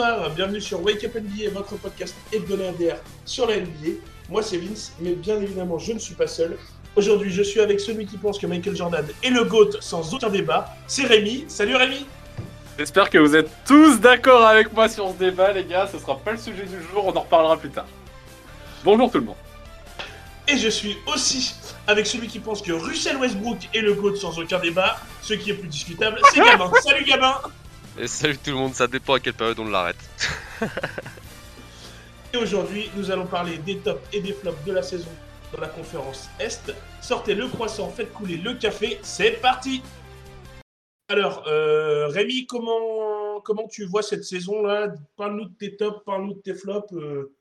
bonsoir, bienvenue sur Wake Up NBA, votre podcast hebdomadaire sur la NBA. Moi c'est Vince, mais bien évidemment je ne suis pas seul. Aujourd'hui je suis avec celui qui pense que Michael Jordan est le GOAT sans aucun débat, c'est Rémi. Salut Rémi J'espère que vous êtes tous d'accord avec moi sur ce débat les gars, ce sera pas le sujet du jour, on en reparlera plus tard. Bonjour tout le monde. Et je suis aussi avec celui qui pense que Russell Westbrook est le GOAT sans aucun débat, ce qui est plus discutable, c'est Gabin. Salut Gabin Et salut tout le monde, ça dépend à quelle période on l'arrête. Et aujourd'hui, nous allons parler des tops et des flops de la saison dans la conférence Est. Sortez le croissant, faites couler le café, c'est parti Alors, euh, Rémi, comment, comment tu vois cette saison-là? Parle-nous de tes tops, parle-nous de tes flops. euh,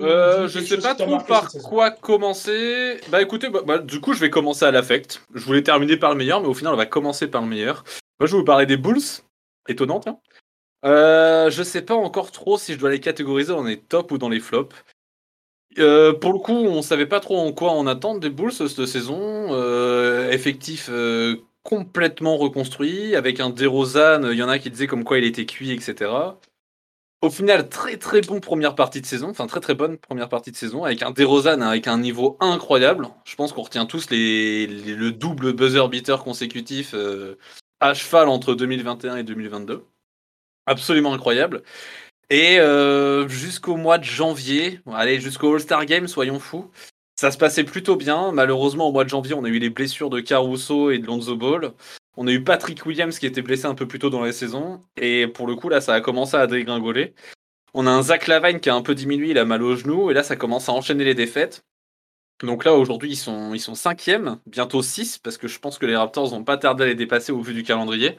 Euh, je sais pas trop par quoi commencer. Bah écoutez, bah, bah, du coup je vais commencer à l'affect. Je voulais terminer par le meilleur, mais au final on va commencer par le meilleur. Moi je vais vous parler des Bulls. Étonnant, tiens. Euh, je sais pas encore trop si je dois les catégoriser dans les tops ou dans les flops. Euh, pour le coup, on savait pas trop en quoi on attend des Bulls cette saison. Euh, effectif euh, complètement reconstruit, avec un DeRozan, il y en a qui disaient comme quoi il était cuit, etc. Au final, très très bon première partie de saison, enfin très très bonne première partie de saison, avec un DeRozan avec un niveau incroyable. Je pense qu'on retient tous le double buzzer beater consécutif à cheval entre 2021 et 2022. Absolument incroyable. Et euh, jusqu'au mois de janvier, allez, jusqu'au All-Star Game, soyons fous, ça se passait plutôt bien. Malheureusement, au mois de janvier, on a eu les blessures de Caruso et de Lonzo Ball. On a eu Patrick Williams qui était blessé un peu plus tôt dans la saison. Et pour le coup, là, ça a commencé à dégringoler. On a un Zach Lavine qui a un peu diminué, il a mal au genou. Et là, ça commence à enchaîner les défaites. Donc là, aujourd'hui, ils sont, ils sont cinquièmes, bientôt 6, parce que je pense que les Raptors vont pas tarder à les dépasser au vu du calendrier.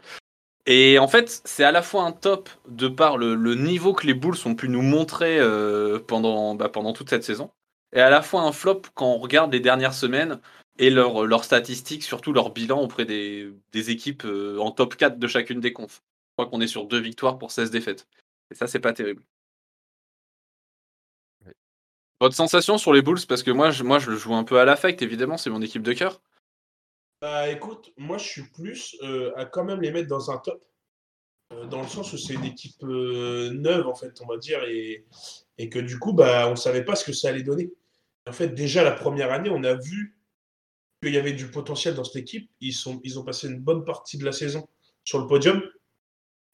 Et en fait, c'est à la fois un top de par le, niveau que les Bulls ont pu nous montrer euh, pendant, bah, pendant toute cette saison, et à la fois un flop quand on regarde les dernières semaines et leurs statistiques, surtout leur bilan auprès des, des équipes euh, en top 4 de chacune des confs. Je crois qu'on est sur deux victoires pour 16 défaites. Et ça, c'est pas terrible. Votre sensation sur les Bulls Parce que moi, je, moi, je le joue un peu à l'affect, évidemment, c'est mon équipe de cœur. Bah écoute, moi je suis plus euh, à quand même les mettre dans un top, euh, dans le sens où c'est une équipe euh, neuve en fait, on va dire, et, et que du coup, bah, on savait pas ce que ça allait donner. En fait, déjà la première année, on a vu qu'il y avait du potentiel dans cette équipe. Ils, sont, ils ont passé une bonne partie de la saison sur le podium.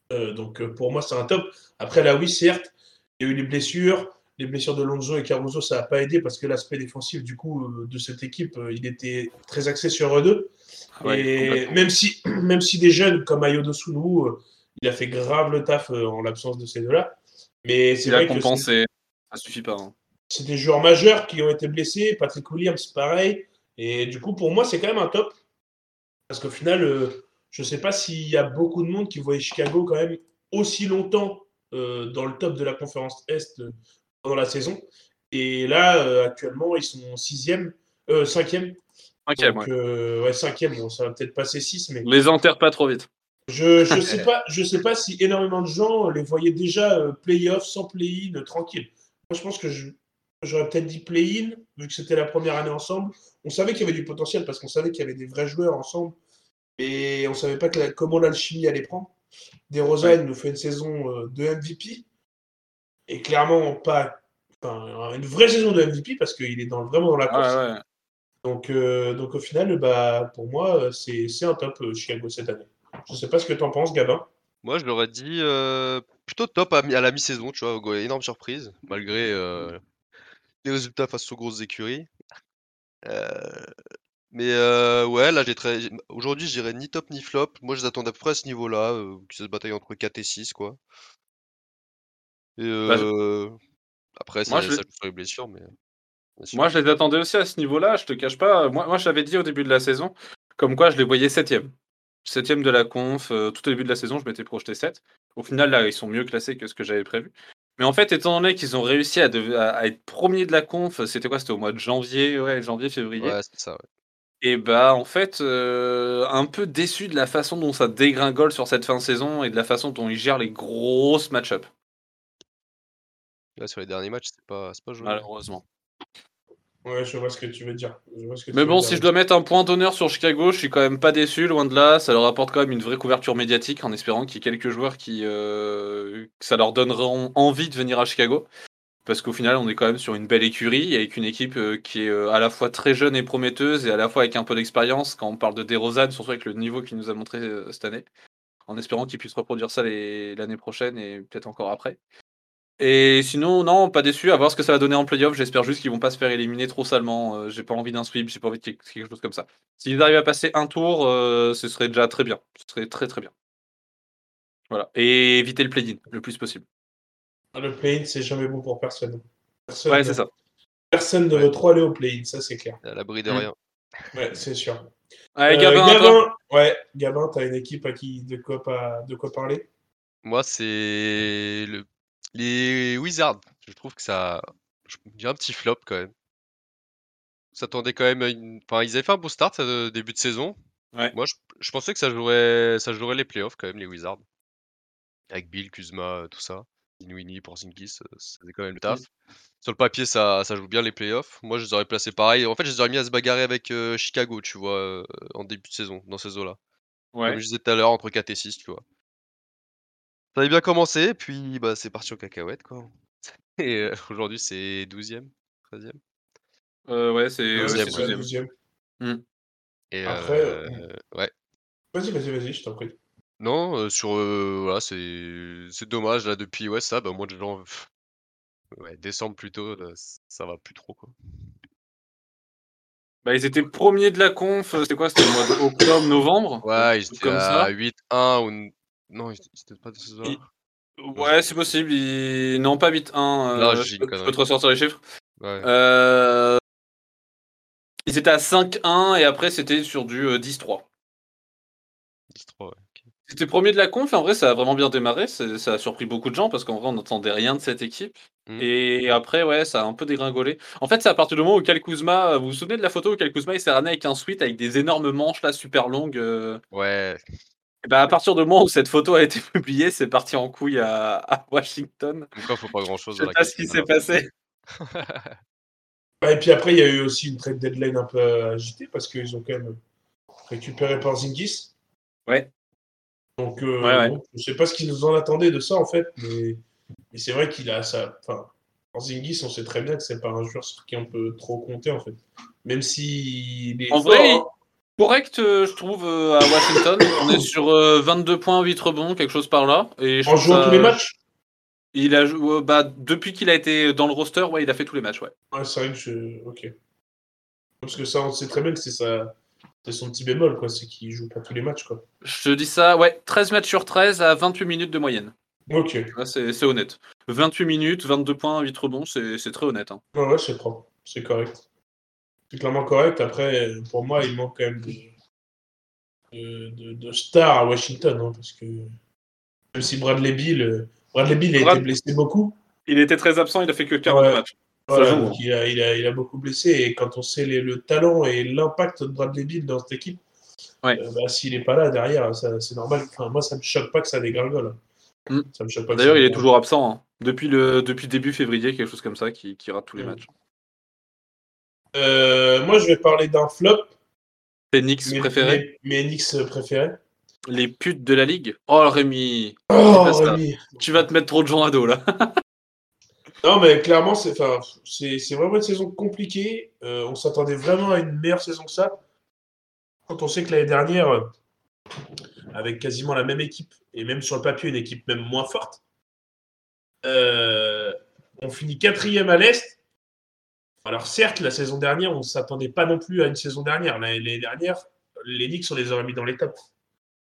Donc pour moi, c'est un top. Après, là, oui, certes, il y a eu les blessures. Les blessures de Lonzo et Caruso, ça n'a pas aidé parce que l'aspect défensif du coup euh, de cette équipe, euh, il était très axé sur eux deux. Ouais, et même si, même si des jeunes comme Ayodo Sunu, euh, il a fait grave le taf en l'absence de ces deux-là. Mais c'est vrai que c'est-. Ça suffit pas. hein. c'est des joueurs majeurs qui ont été blessés. Patrick Williams, pareil. Et du coup, pour moi, c'est quand même un top. Parce qu'au final, je ne sais pas s'il y a beaucoup de monde qui voyait Chicago quand même aussi longtemps euh, dans le top de la conférence Est euh, pendant la saison. Et là, euh, actuellement, ils sont sixième, euh, cinquième. Donc, ouais. euh, ouais, cinquième. Bon, ça va peut-être passer six, mais Les enterre pas trop vite. je je sais pas, je sais pas si énormément de gens les voyaient déjà play-off sans play-in tranquille. Moi, je pense que j'aurais peut-être dit play-in vu que c'était la première année ensemble. On savait qu'il y avait du potentiel parce qu'on savait qu'il y avait des vrais joueurs ensemble, mais on savait pas que la- comment l'alchimie allait prendre. DeRozan Ouais. nous fait une saison de MVP et clairement pas enfin, une vraie saison de MVP parce qu'il est dans, vraiment dans la course. Ah, ouais. Donc, euh, donc au final, bah, pour moi, euh, c'est c'est un top euh, Chicago cette année. Je sais pas ce que tu en penses, Gabin. Moi, je l'aurais dit euh, plutôt top à, à la mi-saison, tu vois, énorme surprise, malgré euh, les résultats face aux grosses écuries. Euh, mais euh, ouais, là, j'ai très. Aujourd'hui, je dirais ni top ni flop. Moi, je les attendais à peu près à ce niveau-là, euh, qui se bataillent entre 4 et 6, quoi. Et Bah, je- euh, après, Moi, ça, je- ça joue sur les blessures, mais. Moi, je les attendais aussi à ce niveau-là, je te cache pas. Moi, moi je t'avais dit au début de la saison, comme quoi je les voyais septième. Septième de la conf, euh, tout au début de la saison, je m'étais projeté 7. Au final, là, ils sont mieux classés que ce que j'avais prévu. Mais en fait, étant donné qu'ils ont réussi à, être premiers de la conf, c'était quoi C'était au mois de janvier, ouais, janvier, février. Ouais, c'est ça, ouais. Et bah, en fait, euh, un peu déçu de la façon dont ça dégringole sur cette fin de saison et de la façon dont ils gèrent les grosses match-up, Là, sur les derniers matchs, c'est pas, c'est pas joli. malheureusement. Ouais, je vois ce que tu veux dire. Je vois ce que tu Mais bon, dire. si je dois mettre un point d'honneur sur Chicago, je suis quand même pas déçu, loin de là. Ça leur apporte quand même une vraie couverture médiatique en espérant qu'il y ait quelques joueurs qui. euh, que ça leur donneront envie de venir à Chicago. Parce qu'au final, on est quand même sur une belle écurie avec une équipe euh, qui est euh, à la fois très jeune et prometteuse et à la fois avec un peu d'expérience quand on parle de DeRozan, surtout avec le niveau qu'il nous a montré cette année. En espérant qu'il puisse reproduire ça l'année prochaine et peut-être encore après. Et sinon, non, pas déçu. À voir ce que ça va donner en playoff. J'espère juste qu'ils vont pas se faire éliminer trop salement. Euh, j'ai pas envie d'un sweep, j'ai pas envie de quelque chose comme ça. S'ils arrivent à passer un tour, euh, ce serait déjà très bien. Ce serait très très bien. Voilà. Et éviter le play-in le plus possible. Ah, Le play-in, c'est jamais bon pour personne. Personne, Ouais, c'est ça. Personne ne Ouais. veut trop aller au play-in, ça c'est clair. À l'abri de Mm. rien. Ouais, c'est sûr. Allez, Euh, Gabin, Gabin, ouais, Gabin, t'as une équipe à qui de quoi, pas, de quoi parler? Moi, c'est le... les Wizards. Je trouve que ça. Je dirais un petit flop quand même. S'attendait quand même à une. Enfin, ils avaient fait un beau start euh, début de saison. Ouais. Moi, je, je pensais que ça jouerait... ça jouerait les playoffs quand même, les Wizards. Avec Bill, Kuzma, tout ça. Dinwiddie, Porzingis, euh, ça faisait quand même le taf. Sur le papier, ça, ça joue bien les playoffs. Moi, je les aurais placés pareil. En fait, je les aurais mis à se bagarrer avec euh, Chicago, tu vois, euh, en début de saison, dans ces eaux-là. Ouais. Comme je disais tout à l'heure, entre 4 et 6, tu vois. Ça avait bien commencé, puis bah, c'est parti en cacahuète, quoi. Et euh, aujourd'hui, c'est 12e, 13e. Euh, ouais, c'est Ouais, ouais, deuxième, c'est c'est la deuxième. douzième. Et Après, euh, ouais. Vas-y, vas-y, vas-y, je t'en prie. Non, euh, sur. euh, voilà, c'est c'est dommage, là, depuis, ouais, ça, bah, au mois de janvier. Ouais, décembre plutôt, là, ça va plus trop, quoi. Bah, ils étaient premiers de la conf. euh, C'était quoi? C'était le mois d'octobre, novembre? Ouais, ils étaient comme ça? à 8-1 ou. Non, étaient pas de ce Il- là Ouais, c'est possible. ils- Non, pas 8-1. Là, euh, je, peux, je connerie. peux te ressortir les chiffres. Ouais. Euh, Ils étaient à 5-1 et après c'était sur du euh, 10-3. 10-3, ouais. ok. C'était premier de la conf et en vrai ça a vraiment bien démarré. Ça a surpris beaucoup de gens parce qu'en vrai on n'entendait rien de cette équipe. Mm. Et après ouais ça a un peu dégringolé. En fait c'est à partir du moment où Kyle Kuzma, vous vous souvenez de la photo où Kyle Kuzma il s'est ramené avec un sweat avec des énormes manches là super longues. euh, Ouais, bah, à partir du moment où cette photo a été publiée c'est parti en couille à, à Washington. comme quoi, faut pas grand chose Je sais la pas ce qui s'est passé. Ouais, et puis après, il y a eu aussi une trade deadline un peu agitée parce qu'ils ont quand même récupéré Porzingis. Ouais. Donc, euh, Ouais, ouais. bon, je sais pas ce qu'ils nous en attendaient de ça en fait, mais, mais c'est vrai qu'il a ça. Enfin, Porzingis, on sait très bien que c'est pas un joueur sur qui on peut trop compter en fait. Même si il est En fort, vrai, hein. Correct, euh, je trouve, euh, à Washington. On est sur euh, 22 points, 8 rebonds, quelque chose par là. Et je en jouant ça- tous les matchs? Il a jou- euh, bah, depuis qu'il a été dans le roster, ouais, il a fait tous les matchs, ouais. Ouais, c'est vrai que je. Ok. Parce que ça, on sait très bien que c'est ça. C'est son petit bémol, quoi. C'est qu'il joue pas tous les matchs, quoi. Je te dis ça, ouais, 13 matchs sur 13 à 28 minutes de moyenne. Ok. C'est honnête. 28 minutes, 22 points, 8 rebonds, c'est c'est très honnête. hein. Ouais, ouais, c'est propre. C'est correct. C'est clairement correct. Après, pour moi, il manque quand même de, de, de- de stars à Washington. hein, parce que même si Bradley Bill. euh, Bradley Bill a Brad- été blessé beaucoup. Il était très absent, il a fait que 40 Ouais. matchs. Voilà, joue, donc hein. il, a, il, a, il a beaucoup blessé. Et quand on sait les- le talent et l'impact de Bradley Bill dans cette équipe, Ouais. euh, bah, s'il n'est pas là derrière, c'est normal. Enfin, moi, ça me choque pas que ça dégringole. Mm. Pas que D'ailleurs, il est toujours absent. hein. Depuis, le, depuis début février, quelque chose comme ça, qui, qui rate tous les Mm. matchs. Euh, moi, je vais parler d'un flop. Tes Knicks Mes, préférés mes, mes Knicks préférés. Les putes de la ligue Oh, Rémi Oh. Rémi. Tu vas te mettre trop de gens à dos, là. Non, mais clairement, c'est vraiment une saison compliquée. Euh, on s'attendait vraiment à une meilleure saison que ça. Quand on sait que l'année dernière, euh, avec quasiment la même équipe, et même sur le papier, une équipe même moins forte, euh, on finit quatrième à l'Est. Alors certes, la saison dernière, on ne s'attendait pas non plus à une saison dernière. L'année dernière, les Knicks, on les aurait mis dans les tops.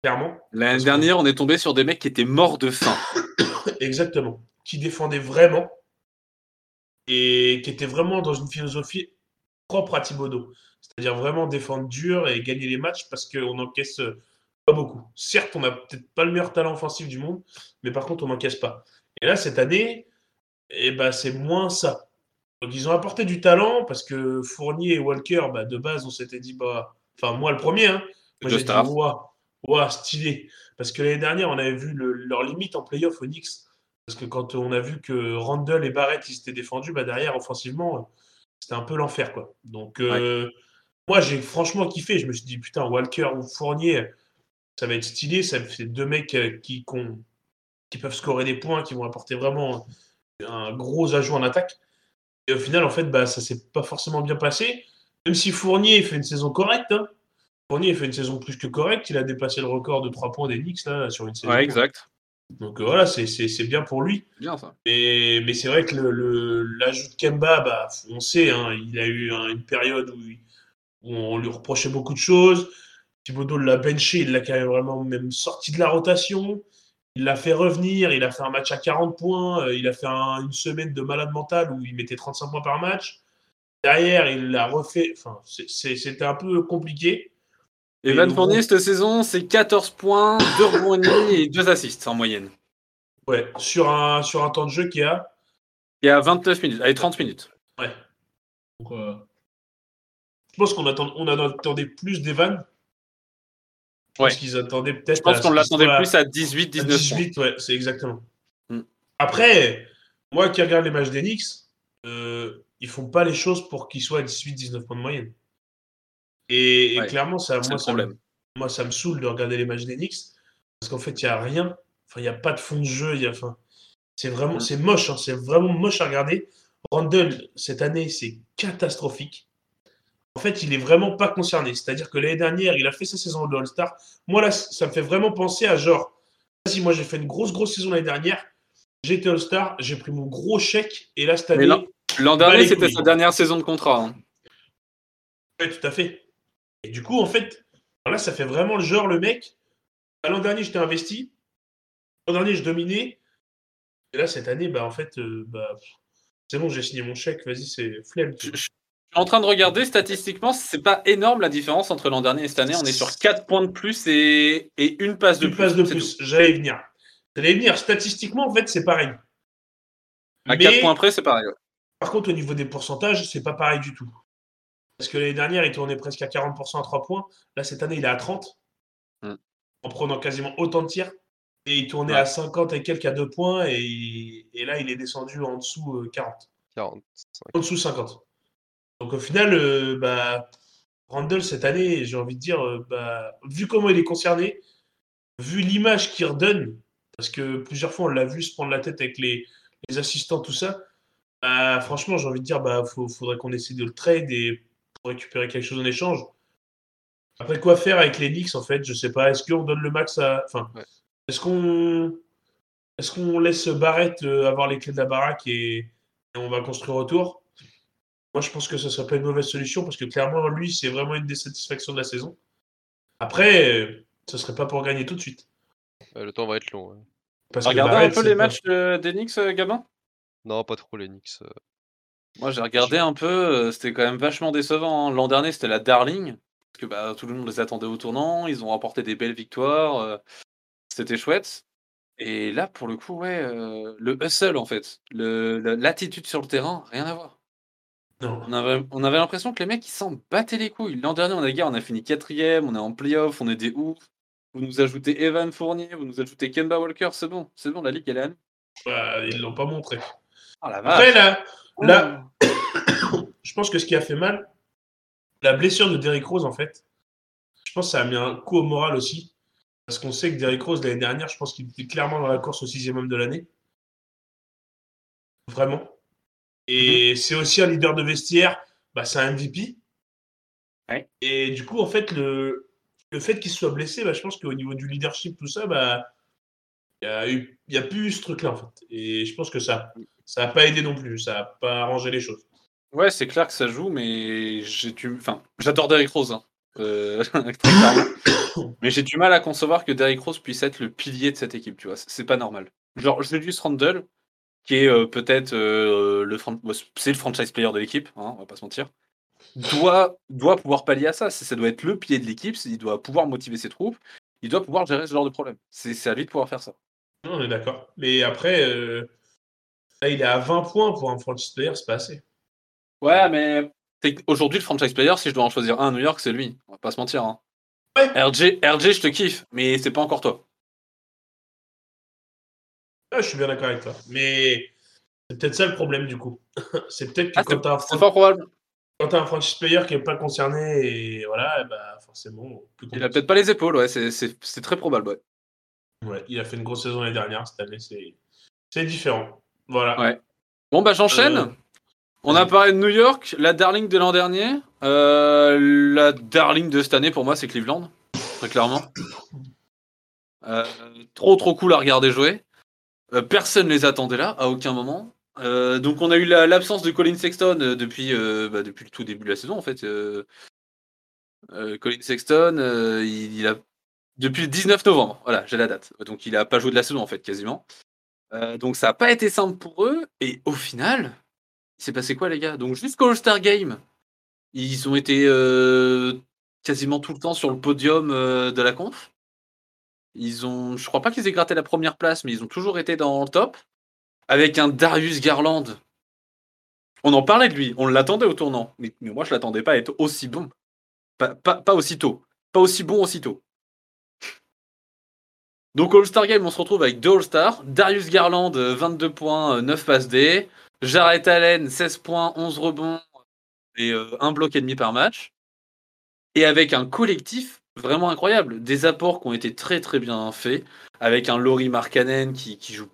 Clairement. L'année que- dernière, on est tombé sur des mecs qui étaient morts de faim. Exactement. Qui défendait vraiment et qui était vraiment dans une philosophie propre à Thibodeau. C'est-à-dire vraiment défendre dur et gagner les matchs parce qu'on encaisse euh, pas beaucoup. Certes, on n'a peut-être pas le meilleur talent offensif du monde, mais par contre, on n'encaisse pas. Et là, cette année, eh ben, c'est moins ça. Donc, ils ont apporté du talent parce que Fournier et Walker, bah, de base, on s'était dit, bah, enfin, moi le premier, hein, moi j'ai dit, ouah, ouah, stylé. Parce que l'année dernière, on avait vu le- leur limite en playoff au Knicks. Parce que quand on a vu que Randall et Barrett ils s'étaient défendus, bah derrière, offensivement, c'était un peu l'enfer, quoi. Donc, euh, moi, j'ai franchement kiffé. Je me suis dit, putain, Walker ou Fournier, ça va être stylé. Ça fait deux mecs euh, qui, qui peuvent scorer des points, qui vont apporter vraiment un gros ajout en attaque. Et au final, en fait, bah, ça s'est pas forcément bien passé. Même si Fournier fait une saison correcte. Hein. Fournier fait une saison plus que correcte. Il a dépassé le record de 3 points des Knicks là, sur une saison. Ouais, exact. Donc euh, voilà, c'est bien pour lui. Bien ça. Mais, mais c'est vrai que l'ajout le, de Kemba, bah, on sait, hein, il a eu une période où, on lui reprochait beaucoup de choses. Thibodeau l'a benché, il l'a quand même vraiment même sorti de la rotation. Il l'a fait revenir, il a fait un match à 40 points, euh, il a fait une semaine de malade mental où il mettait 35 points par match. Derrière, il l'a refait. Enfin, c'était un peu compliqué. Evan Fournier, cette saison, c'est 14 points, 2 rebonds et 2 assists en moyenne. Ouais, sur un, sur un temps de jeu qui a. Qui a 29 minutes, allez, 30 minutes. Ouais. Donc, euh, je pense qu'on attend, on attendait plus d'Evan. Je pense qu'ils attendaient peut-être. Je pense qu'on l'attendait plus à 18, 19 18, ouais, c'est exactement. Mm. Après, moi qui regarde les matchs d'Enix, euh, ils font pas les choses pour qu'ils soient à 18, 19 points de moyenne. Et, clairement, ça, moi, ça, me, moi, ça me saoule de regarder les matchs d'Enix parce qu'en fait, il n'y a rien. Enfin, il n'y a pas de fond de jeu. Y a, enfin, c'est vraiment, mm. c'est moche. Hein, c'est vraiment moche à regarder. Randall, cette année, c'est catastrophique. En fait, il est vraiment pas concerné. C'est-à-dire que l'année dernière, il a fait sa saison de All-Star. Moi, là, ça me fait vraiment penser à genre, si moi j'ai fait une grosse, grosse saison l'année dernière, j'étais All-Star, j'ai pris mon gros chèque, et là, cette année. L'an dernier, c'était sa dernière saison de contrat. Hein. Oui, tout à fait. Et du coup, en fait, là, ça fait vraiment le genre, le mec. Bah, l'an dernier, j'étais investi. L'an dernier, je dominais. Et là, cette année, bah, en fait, euh, bah, c'est bon, j'ai signé mon chèque. Vas-y, c'est flemme. Je, suis en train de regarder statistiquement, c'est pas énorme la différence entre l'an dernier et cette année. On est sur 4 points de plus et, et une passe de une plus. passe de plus. J'allais venir. J'allais venir. Statistiquement, en fait, c'est pareil. À 4 points près, c'est pareil. Par contre, au niveau des pourcentages, c'est pas pareil du tout. Parce que l'année dernière, il tournait presque à 40% à 3 points. Là, cette année, il est à 30. Mm. En prenant quasiment autant de tirs. Et il tournait à 50 et quelques à 2 points. Et, là, il est descendu en dessous 40. Euh, 40. En dessous 50. Donc au final, euh, bah, Randall, cette année, j'ai envie de dire, euh, bah, vu comment il est concerné, vu l'image qu'il redonne, parce que plusieurs fois, on l'a vu se prendre la tête avec les, assistants, tout ça, bah, franchement, j'ai envie de dire, bah, faudrait qu'on essaie de le trade et pour récupérer quelque chose en échange. Après, quoi faire avec les Knicks, en fait Je sais pas. Est-ce qu'on donne le max à. Enfin, est-ce qu'on. Est-ce qu'on laisse Barrett euh, avoir les clés de la baraque et, on va construire autour? Moi, je pense que ce serait pas une mauvaise solution parce que clairement, lui, c'est vraiment une désatisfaction de la saison. Après, ce serait pas pour gagner tout de suite. le temps va être long. Parce Regardez un peu les matchs des Knicks, euh, Gabin? Non, pas trop les Knicks. Euh. Moi, j'ai regardé un peu, euh, c'était quand même vachement décevant. hein. L'an dernier, c'était la Darling, parce que bah, tout le monde les attendait au tournant, ils ont remporté des belles victoires, euh, c'était chouette. Et là, pour le coup, ouais, euh, le hustle, en fait, l'attitude sur le terrain, rien à voir. Non. On avait, on avait l'impression que les mecs, ils s'en battaient les couilles. L'an dernier, on a, gars, on a fini quatrième, on est en playoff, on est des ouf. Vous nous ajoutez Evan Fournier, vous nous ajoutez Kemba Walker, c'est bon, c'est bon, la ligue, elle est à nous. Bah, ils l'ont pas montré. Oh la Après, là, Là, je pense que ce qui a fait mal, la blessure de Derrick Rose, en fait, je pense que ça a mis un coup au moral aussi. Parce qu'on sait que Derrick Rose, l'année dernière, je pense qu'il était clairement dans la course au sixième homme de l'année. Vraiment. Et mhm. c'est aussi un leader de vestiaire, bah, c'est un MVP. Et du coup, en fait, le, le fait qu'il soit blessé, bah, je pense qu'au niveau du leadership, tout ça, bah, il n'y a, a, plus ce truc-là, en fait. Et je pense que ça, ça n'a pas aidé non plus, ça n'a pas arrangé les choses. Ouais, c'est clair que ça joue, mais j'ai du... enfin, j'adore Derrick Rose, hein. euh, mais j'ai du mal à concevoir que Derrick Rose puisse être le pilier de cette équipe, tu vois, c'est pas normal. Genre, Julius Randle, qui est euh, peut-être euh, le, c'est le franchise player de l'équipe, hein, on va pas se mentir, doit, doit pouvoir pallier à ça. Ça doit être le pilier de l'équipe, il doit pouvoir motiver ses troupes, il doit pouvoir gérer ce genre de problème. C'est à lui de pouvoir faire ça. On est d'accord. Mais après, Là, il est à 20 points pour un franchise player, c'est pas assez. Ouais, mais aujourd'hui, le franchise player, si je dois en choisir un à New York, c'est lui. On va pas se mentir. Hein. RJ, RJ, je te kiffe, mais c'est pas encore toi. Je suis bien d'accord avec toi. Mais C'est peut-être ça le problème du coup. c'est peut-être que Ah, quand c'est t'as un, franchise player qui est pas concerné et voilà, bah forcément. Il a peut-être pas les épaules, ouais, c'est- très probable, ouais. Ouais, il a fait une grosse saison l'année dernière. Cette année, c'est c'est différent. Voilà. Ouais. Bon, bah j'enchaîne. Euh, On a parlé de New York, la darling de l'an dernier. Euh, la darling de cette année, pour moi, c'est Cleveland, très clairement. Euh, trop, trop cool à regarder jouer. Euh, personne les attendait là, à aucun moment. Euh, donc, on a eu la- l'absence de Colin Sexton euh, depuis, bah, depuis le tout début de la saison, en fait. Colin Sexton, il, a depuis le 19 novembre, voilà, j'ai la date. Donc, il a pas joué de la saison, en fait, quasiment. Donc, ça n'a pas été simple pour eux. Et au final, il s'est passé quoi, les gars? Donc, jusqu'au All-Star Game, ils ont été quasiment tout le temps sur le podium de la conf. Ils ont, je crois pas qu'ils aient gratté la première place, mais ils ont toujours été dans le top. Avec un Darius Garland. On en parlait de lui, on l'attendait au tournant. Mais, moi, je l'attendais pas à être aussi bon. Pas, pas, pas aussitôt. Pas aussi bon aussitôt. Donc, All-Star Game, on se retrouve avec deux All-Stars. Darius Garland, euh, 22 points, euh, 9 passes D. Jarrett Allen, 16 points, 11 rebonds et euh, un bloc et demi par match. Et avec un collectif vraiment incroyable. Des apports qui ont été très très bien faits. Avec un Laurie Markkanen qui, qui joue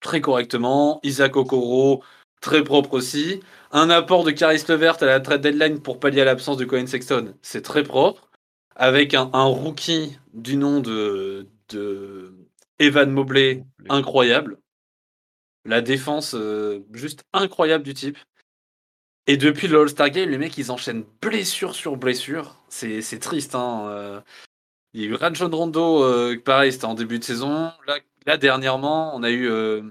très correctement. Isaac Okoro, très propre aussi. Un apport de Caris Levert à la trade deadline pour pallier à l'absence de Cohen Sexton. C'est très propre. Avec un, un rookie du nom de, de Evan Mobley incroyable. La défense euh, juste incroyable du type. Et depuis le All-Star Game, les mecs, ils enchaînent blessure sur blessure. C'est c'est triste. Hein. euh. Il y a eu Rajon Rondo, euh, pareil, c'était en début de saison. Là, là, dernièrement, on a eu, euh,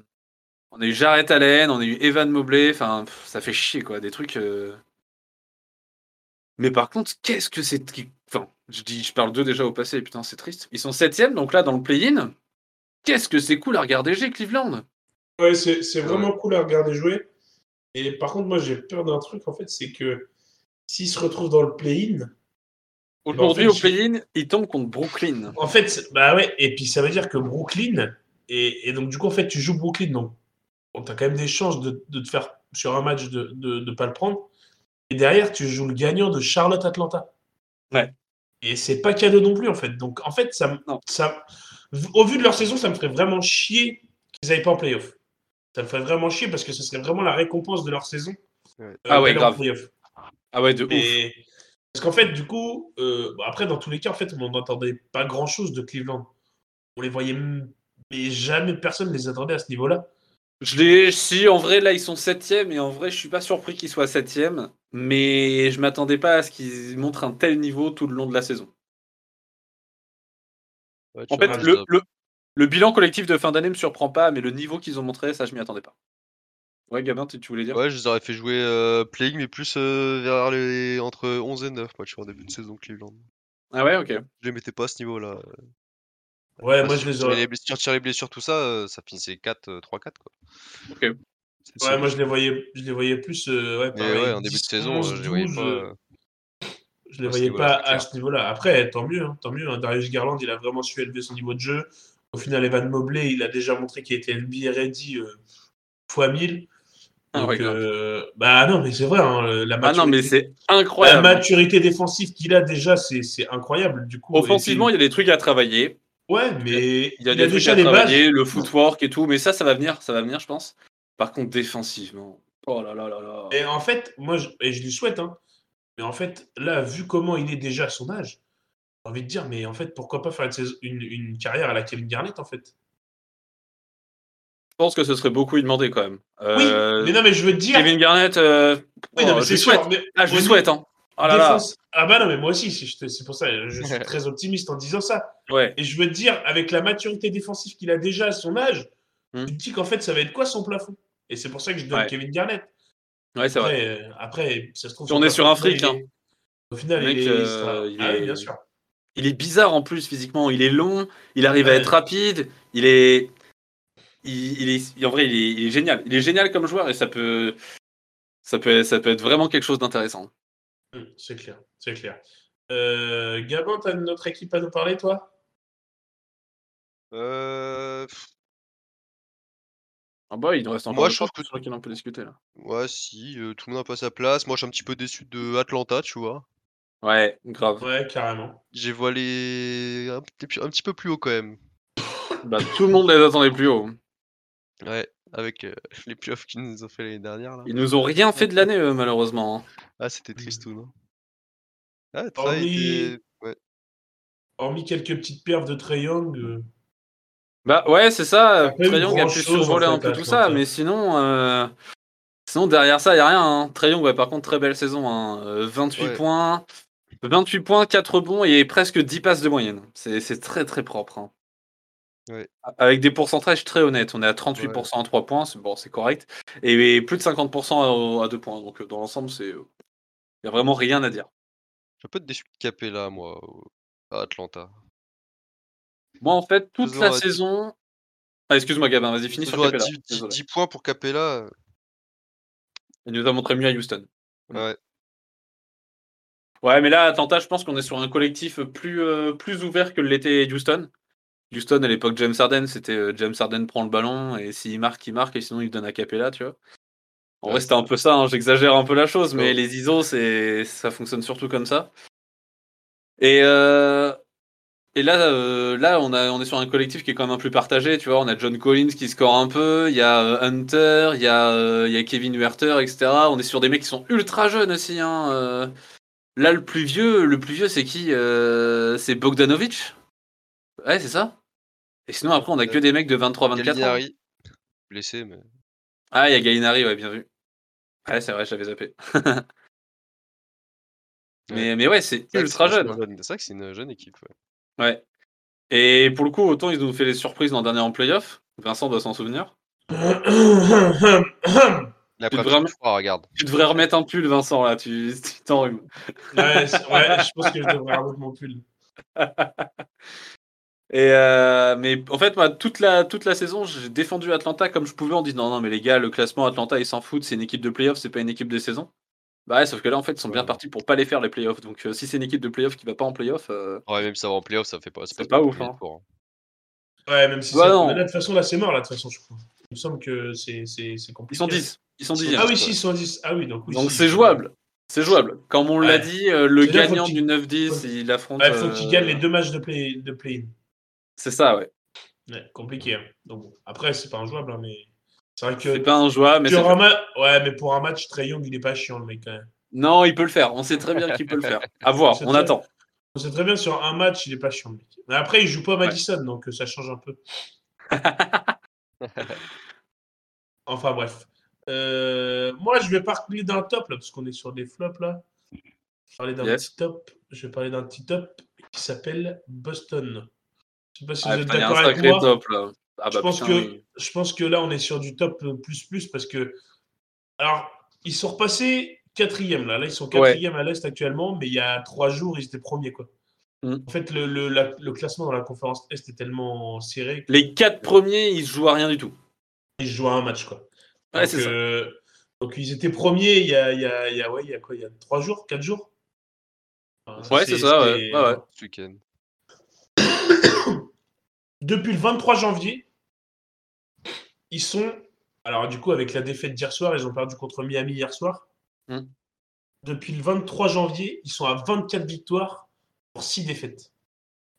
on a eu Jarrett Allen, on a eu Evan Mobley. Enfin, pff, ça fait chier, quoi. Des trucs. euh. Mais par contre, qu'est-ce que c'est. Enfin, je, dis, je parle d'eux déjà au passé, putain, c'est triste. Ils sont septième, donc là, dans le play-in. Qu'est-ce que c'est cool à regarder, G, Cleveland. Ouais, c'est c'est vraiment cool à regarder jouer. Et par contre, moi, j'ai peur d'un truc, en fait, c'est que s'ils se retrouvent dans le play-in, Aujourd'hui, en au play-in, ils tombent contre Brooklyn. en fait, bah ouais, et puis ça veut dire que Brooklyn, et, et donc du coup, en fait, tu joues Brooklyn, donc tu as quand même des chances de, de te faire, sur un match, de ne pas le prendre. Et derrière, tu joues le gagnant de Charlotte-Atlanta. Ouais. Et c'est pas cadeau non plus, en fait. Donc, en fait, ça, Non. ça, au vu de leur saison, ça me ferait vraiment chier qu'ils n'aillent pas en playoff. Ça me ferait vraiment chier parce que ce serait vraiment la récompense de leur saison. Ouais. euh, Ah ouais, grave. play-off. Ah ouais, de ouf. Parce qu'en fait, du coup, euh, bon, après, dans tous les cas, en fait, on n'entendait pas grand-chose de Cleveland. On les voyait, mais jamais personne les attendait à ce niveau-là. Je les, si, en vrai, là, ils sont septième, et en vrai, je suis pas surpris qu'ils soient septième, mais je m'attendais pas à ce qu'ils montrent un tel niveau tout le long de la saison. Ouais, En fait, le, le bilan collectif de fin d'année me surprend pas, mais le niveau qu'ils ont montré, ça, je m'y attendais pas. Ouais, Gabin, tu tu voulais dire? Ouais, je les aurais fait jouer euh, playing, mais plus euh, vers les entre 11 et 9 matchs en début de saison Cleveland. Ah ouais, ok. Je les mettais pas à ce niveau-là. Ouais, moi, je les tu aurais. les blessures, tires les blessures, tout ça, euh, ça finissait 4, euh, 3-4 quoi. Ok. Ouais, moi, je les voyais, je les voyais plus. euh, ouais, Mais pareil, ouais, en début 10, de saison, 11, euh, je les voyais 12, pas. euh, euh, Je les voyais pas à ce niveau-là. Après, tant mieux, hein, tant mieux. hein. Darius Garland, il a vraiment su élever son niveau de jeu. Au final, Evan Mobley, il a déjà montré qu'il était NBA ready euh, fois 1000. Ah Donc, euh, bah non, mais c'est vrai. hein, la Ah non, mais maturité- c'est la incroyable. maturité défensive qu'il a déjà, c'est c'est incroyable. Du coup, Offensivement, il y a des trucs à travailler. ouais, mais Il y a des trucs déjà à les bases. travailler, le footwork et tout, mais ça, ça va venir, ça va venir, je pense. Par contre, défensivement, oh là là là là. Et en fait, moi, je, et je lui souhaite, hein, mais en fait, là, vu comment il est déjà à son âge, envie de dire, mais en fait, pourquoi pas faire une, saison- une- une carrière à la Kevin Garnett, en fait? Je pense que ce serait beaucoup lui demander quand même. Oui, Euh, mais non, mais je veux te dire. Kevin Garnett, euh, Oui, oh, non, mais je c'est lui souhaite. sûr. mais Ah, je niveau souhaite, hein. Oh là là. défense- Ah bah non, mais moi aussi, c'est je pour ça, je suis très optimiste en disant ça. Ouais. Et je veux te dire, avec la maturité défensive qu'il a déjà à son âge, Hmm. tu te dis qu'en fait, ça va être quoi son plafond? Et c'est pour ça que je donne Ouais. Kevin Garnett. Ouais, c'est vrai. Après, euh, après, ça se trouve. On est sur un fric, est- hein. Au final, Le mec, il est. euh, sera- il Ah oui, est- bien sûr. Il est bizarre en plus physiquement. Il est long, il arrive à être rapide, il est. Il, il est en vrai, il est, il est génial. Il est génial comme joueur et ça peut, ça peut, ça peut être vraiment quelque chose d'intéressant. Hmm, C'est clair, c'est clair. Euh, Gabin, t'as une autre équipe à nous parler, toi? Euh, Ah bah, il nous reste encore Moi, je trouve que- qu'il en peut discuter là. Ouais, si, euh, tout le monde a pas sa place. Moi, je suis un petit peu déçu de Atlanta, tu vois. Ouais, grave. Ouais, carrément. J'ai voilé un petit, un petit peu plus haut quand même. Bah, tout le monde les attendait plus haut. Ouais, avec euh, les playoffs qu'ils nous ont fait l'année dernière là. Ils nous ont rien fait de l'année, eux, malheureusement. hein. Ah, c'était triste, non? Ah, ça Hormis- était... Ouais. Hormis quelques petites perfs de Trae Young. euh, Bah ouais, c'est ça. pas eu Trae Young a pu grand-chose, survoler en un fait, peu à tout ça, mais sinon, euh, sinon derrière ça, il y a rien. Hein. Trae Young, ouais, par contre, très belle saison. Hein. Euh, 28 Ouais. points, 28 points, 4 rebonds et presque 10 passes de moyenne. C'est très très propre. hein. Ouais. Avec des pourcentages très honnêtes. On est à 38% à 3 points, c'est bon, correct. Et, plus de 50% à, 2 points. Donc euh, dans l'ensemble, c'est il y a vraiment rien à dire. Je suis un peu déçu de Capella, moi, au- à Atlanta. Moi, en fait, toute la saison. Ah, excuse-moi, Gabin, vas-y, finis sur Capella. 10, 10 Désolé. 10 points pour Capella. Il nous a montré mieux à Houston. Ouais. Ouais, mais là, Atlanta, je pense qu'on est sur un collectif plus, euh, plus ouvert que l'était Houston. Houston, à l'époque, James Harden, c'était euh, James Harden prend le ballon et s'il marque, il marque et sinon il donne à Capella, tu vois. En Ouais, vrai, c'était un peu ça, hein, j'exagère un peu la chose, mais Ouais. les ISO, ça fonctionne surtout comme ça. Et, euh, et là, là on, a, on est sur un collectif qui est quand même un peu plus partagé, tu vois. On a John Collins qui score un peu, il y a Hunter, il y, a, y a Kevin Huerter, etc. On est sur des mecs qui sont ultra jeunes aussi. Hein. Euh. Là, le plus vieux, le plus vieux, c'est qui Euh, C'est Bogdanovic Ouais, c'est ça. Et sinon, après, on a que des mecs de 23-24 ans. Gallinari, blessé, mais. Ah, il y a Gallinari, ouais, bien vu. Ouais, c'est vrai, j'avais zappé. mais, mais ouais, c'est ultra c'est jeune. vachement C'est vrai que c'est une jeune équipe. ouais. Ouais. Et pour le coup, autant ils nous ont fait les surprises l'an dernier en playoff. Vincent doit s'en souvenir. Tu devrais regarde. Tu remettre un pull, Vincent, là, tu t'enrhumes. ouais, ouais, je pense que je devrais remettre mon pull. Et euh, mais en fait, moi, toute la, toute la saison, j'ai défendu Atlanta comme je pouvais en disant non, non, mais les gars, le classement Atlanta, ils s'en foutent, c'est une équipe de playoff, c'est pas une équipe de saison. Bah ouais, sauf que là, en fait, ils sont bien partis pour pas les faire, les playoffs. Donc, euh, si c'est une équipe de playoff qui va pas en playoff, euh, Ouais, même si ça va en playoff, ça fait pas. C'est pas le ouf, hein. tour, hein. Ouais, même si Ouais, c'est- non. là, de toute façon, là, c'est mort, là, de toute façon, je crois. Me semble que c'est c'est ils compliqué. sont 10. Ils sont Ils sont 10 Ah oui, si, ils sont 10. Ah oui, donc oui. Donc, si, c'est jouable. C'est jouable. Comme on l'a dit, euh, le faut gagnant qu'il- du 9-10, faut- il affronte. Ouais, il faut euh, qu'ils gagnent les deux matchs de play- de play-in. C'est ça, ouais. Ouais, compliqué. hein. Donc, bon. Après, c'est pas injouable, hein, mais c'est vrai que. C'est pas un joueur, mais Sur un ma- Ouais, mais pour un match, Trey Young, il est pas chiant, le mec, quand même. Non, il peut le faire. On sait très bien qu'il peut le faire. À voir, on très- attend. On sait très bien, sur un match, il est pas chiant, le mec. Mais après, il joue pas Madison, donc euh, ça change un peu. enfin, bref. Euh, moi, je vais parler d'un top, là, parce qu'on est sur des flops, là. Je vais parler d'un Yes. petit top. Je vais parler d'un petit top qui s'appelle Boston. Je sais pas si Ah, vous êtes d'accord avec moi. top là. Ah je, bah pense putain, que, oui. je pense que là, on est sur du top euh, plus plus parce que. Alors, ils sont repassés quatrième là. Là, ils sont Ouais. quatrième à l'Est actuellement, mais il y a trois jours, ils étaient premiers quoi. Mm. En fait, le, le, la- le classement dans la conférence Est est tellement serré Les quatre premiers, ils se jouent à rien du tout. Qu'ils jouent à un match quoi. Donc, ça. euh, donc, ils étaient premiers il y a, il y a, il y a, ouais, il y a quoi Il y a trois jours, quatre jours? Enfin, Ouais, c'est ça, ouais. Ouais, ouais. Ce week-end. Depuis le 23 janvier, ils sont. Alors, du coup, avec la défaite d'hier soir, ils ont perdu contre Miami hier soir. Mm. Depuis le 23 janvier, ils sont à 24 victoires pour 6 défaites.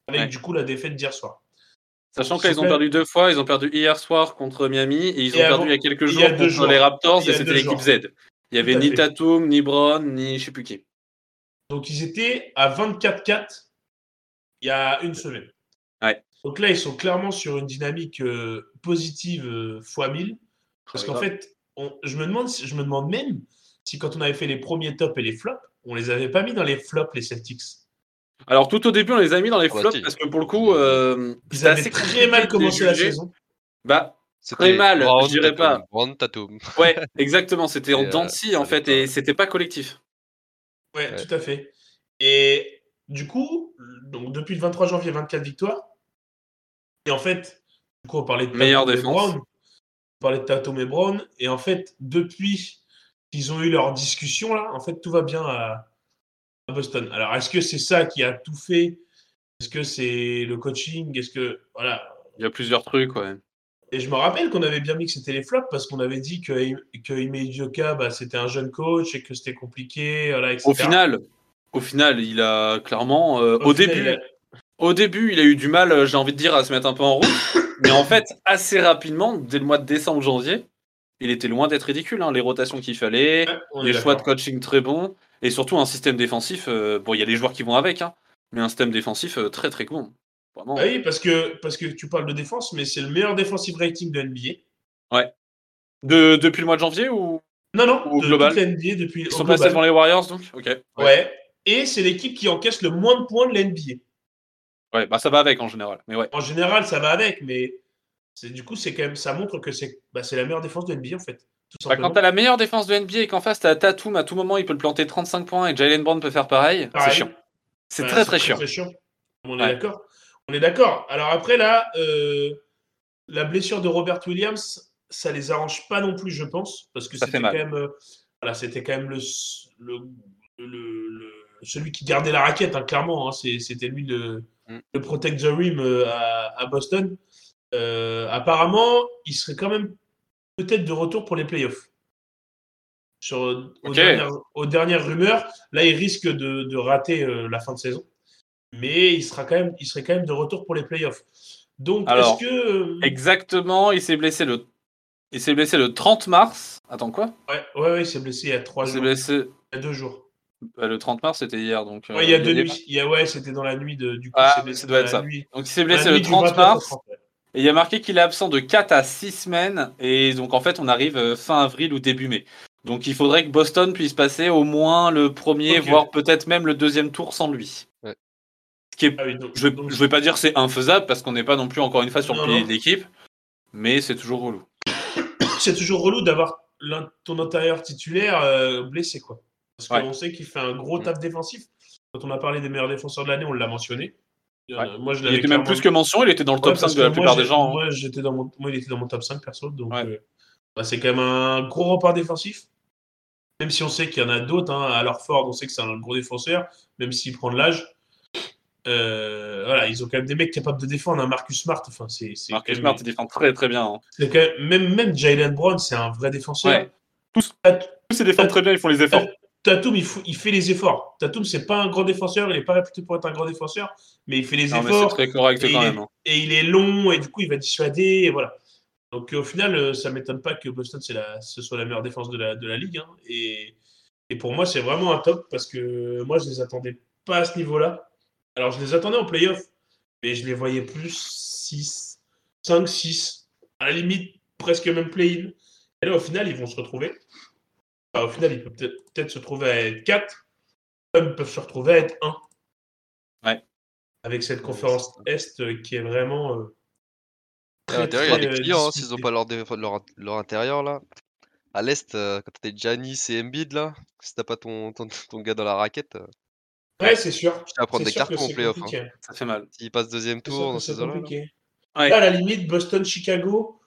Avec Ouais. du coup la défaite d'hier soir. Sachant qu'ils ont perdu deux fois, ils ont perdu hier soir contre Miami et ils ont perdu il y a quelques jours a contre jours. les Raptors et c'était l'équipe. Z. Il y avait ni fait. Tatum, ni Brown, ni je sais plus qui. Donc, ils étaient à 24-4 il y a une semaine. Ouais. Donc là, ils sont clairement sur une dynamique euh, positive euh, fois 1000. Parce qu'en fait, on- je, me demande, je me demande même si quand on avait fait les premiers tops et les flops, on les avait pas mis dans les flops, les Celtics. Alors tout au début, on les a mis dans les bah, flops si. parce que pour le coup, euh, Ils avaient assez très mal commencé la saison. Bah, C'était mal, je dirais pas. Brown, Tatum. ouais, exactement. C'était en euh, dents de scie, ça en fait, et c'était pas collectif. Ouais, Ouais. tout à fait. Et du coup, donc depuis le 23 janvier, 24 victoires. Et en fait, du coup, on parlait de Meilleure Tatum et défense. Brown. On parlait de Tatum et Brown. Et en fait, depuis qu'ils ont eu leur discussion, là, en fait, tout va bien à Boston. Alors, est-ce que c'est ça qui a tout fait? Est-ce que c'est le coaching? Est-ce que. Voilà. Il y a plusieurs trucs, ouais. Et je me rappelle qu'on avait bien mis que c'était les flops parce qu'on avait dit que, que Ime bah, c'était un jeune coach et que c'était compliqué, voilà, etc. Au final, au final, il a clairement, euh, au, final, début, il a- au début, il a eu du mal, euh, j'ai envie de dire, à se mettre un peu en route. mais en fait, assez rapidement, dès le mois de décembre, janvier, il était loin d'être ridicule. hein, les rotations qu'il fallait, Ouais, les choix de coaching très bons, et surtout un système défensif. euh, bon, il y a les joueurs qui vont avec, hein, mais un système défensif euh, très très. Vraiment. Ah oui, parce que, parce que tu parles de défense, mais c'est le meilleur defensive rating de NBA. De, depuis le mois de janvier ou Non, non, Au de global. toute la NBA depuis ils sont global. passés devant les Warriors donc Ok. Ouais. Ouais. Et c'est l'équipe qui encaisse le moins de points de la NBA. Ouais, bah ça va avec en général. Mais ouais. En général, ça va avec, mais du coup, c'est quand même, ça montre que c'est bah, c'est la meilleure défense de NBA en fait. Bah, quand t'as la meilleure défense de NBA et qu'en face t'as Tatum, à tout moment il peut le planter 35 points et Jalen Brown peut faire pareil, c'est chiant. C'est Ouais, très très chiant. On est Ouais. d'accord. On est d'accord. Alors après là, euh, la blessure de Robert Williams, ça les arrange pas non plus, je pense, parce que c'était quand même, euh, voilà, c'était quand même le, le, le- le- celui qui gardait la raquette, hein, clairement. hein. C'était lui le, Mm. protect the rim euh, à, à Boston. Apparemment, il serait quand même peut-être de retour pour les playoffs. Sur, aux, dernières, aux dernières rumeurs, là, il risque de, de rater euh, la fin de saison. Mais il, sera quand même, il serait quand même de retour pour les playoffs. Donc, Alors, est-ce que. Exactement, il s'est blessé le il s'est blessé le 30 mars. Attends quoi? Ouais, ouais, ouais, il s'est blessé il y a trois Il s'est jours. blessé Il y a deux jours. bah, le 30 mars, c'était hier donc. Ouais, il y a euh, deux nuits. Il y a, ouais, c'était dans la nuit de. Du coup, Ah, ça doit être ça. nuit- Donc il s'est blessé le du 30 29 au mars 30, ouais. Et il y a marqué qu'il est absent de 4 à 6 semaines et donc en fait on arrive euh, fin avril ou début mai. Donc il faudrait que Boston puisse passer au moins le premier, voire peut-être même le deuxième tour sans lui. Ouais. Ce qui est Ah oui, donc- Je vais, je vais pas dire c'est infaisable parce qu'on n'est pas non plus encore une fois sur le pilier de l'équipe, mais c'est toujours relou. c'est toujours relou d'avoir ton intérieur titulaire euh, blessé, quoi. Parce Ouais. qu'on sait qu'il fait un gros Mm. taf défensif. Quand on a parlé des meilleurs défenseurs de l'année, on l'a mentionné. Euh, Ouais. Moi, je Il était même plus que mention, il était dans le top Ouais, 5 parce de la plupart des gens. hein. Moi, j'étais dans mon... moi, il était dans mon top 5 perso. Donc, Ouais. euh, bah, c'est quand même un gros rempart défensif. Même si on sait qu'il y en a d'autres. Hein. Alors, Ford, on sait que c'est un gros défenseur, même s'il prend de l'âge. Euh, voilà, ils ont quand même des mecs capables de défendre. Un Marcus Smart, enfin, c'est Marcus même- Smart il défend très très bien. hein. c'est quand même, même, même Jalen Brown, c'est un vrai défenseur. Ouais. Tous ces défendent très bien, ils font les efforts. Tatum, il, faut- il fait les efforts. Tatum, c'est pas un grand défenseur, il n'est pas réputé pour être un grand défenseur, mais il fait les Non, efforts très correct et quand il est- même. hein. et il est long et du coup il va dissuader et voilà. Donc au final, euh, ça m'étonne pas que Boston c'est la, ce soit la meilleure défense de la, de la ligue. hein. Et, et pour moi, c'est vraiment un top parce que moi, je les attendais pas à ce niveau-là. Alors je les attendais en playoff, mais je les voyais plus 6, 5, 6, à la limite presque même play-in. Et là, au final, ils vont se retrouver. Enfin, au final, ils peuvent peut-être se trouver à être 4, comme ils peuvent se retrouver à être 1. Ouais. Avec cette conférence Est euh, qui est vraiment. euh, À très, l'intérieur, il y a très, des clients, euh, hein, s'ils n'ont pas leur, leur, leur intérieur là. À l'Est, euh, quand t'as des Giannis et Embiid là, si t'as pas ton, ton, ton gars dans la raquette, euh, Ouais, c'est sûr. tu vas prendre des en c'est playoff. Hein. Ça fait mal. S'ils passent deuxième tour dans ces. Ouais. Là, à la limite, Boston-Chicago,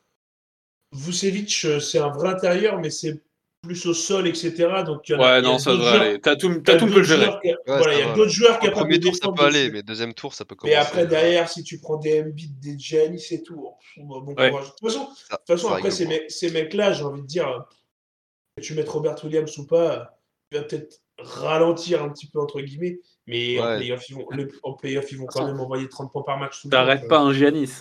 Vucevic, euh, c'est un vrai intérieur, mais c'est plus au sol, etc. Donc, il y en a, Ouais, il y a non, ça d'autres devrait joueurs- aller. Tatum, Tatum peut le gérer. joueurs qui- Ouais, voilà, il y a d'autres joueurs capables premier tour, ça peut aller, mais deuxième tour, ça peut Mais commencer. après, derrière, si tu prends des Embiid, des Giannis et tout, bon Ouais. courage. De toute façon, Ça- de toute façon ça après, ces, mecs-là, j'ai envie de dire, que tu mettes Robert Williams ou pas, il va peut-être ralentir un petit peu, entre guillemets, mais en Ouais. playoff, ils vont, le- en playoff, ils vont quand même envoyer 30 points par match. T'arrêtes pas un Giannis.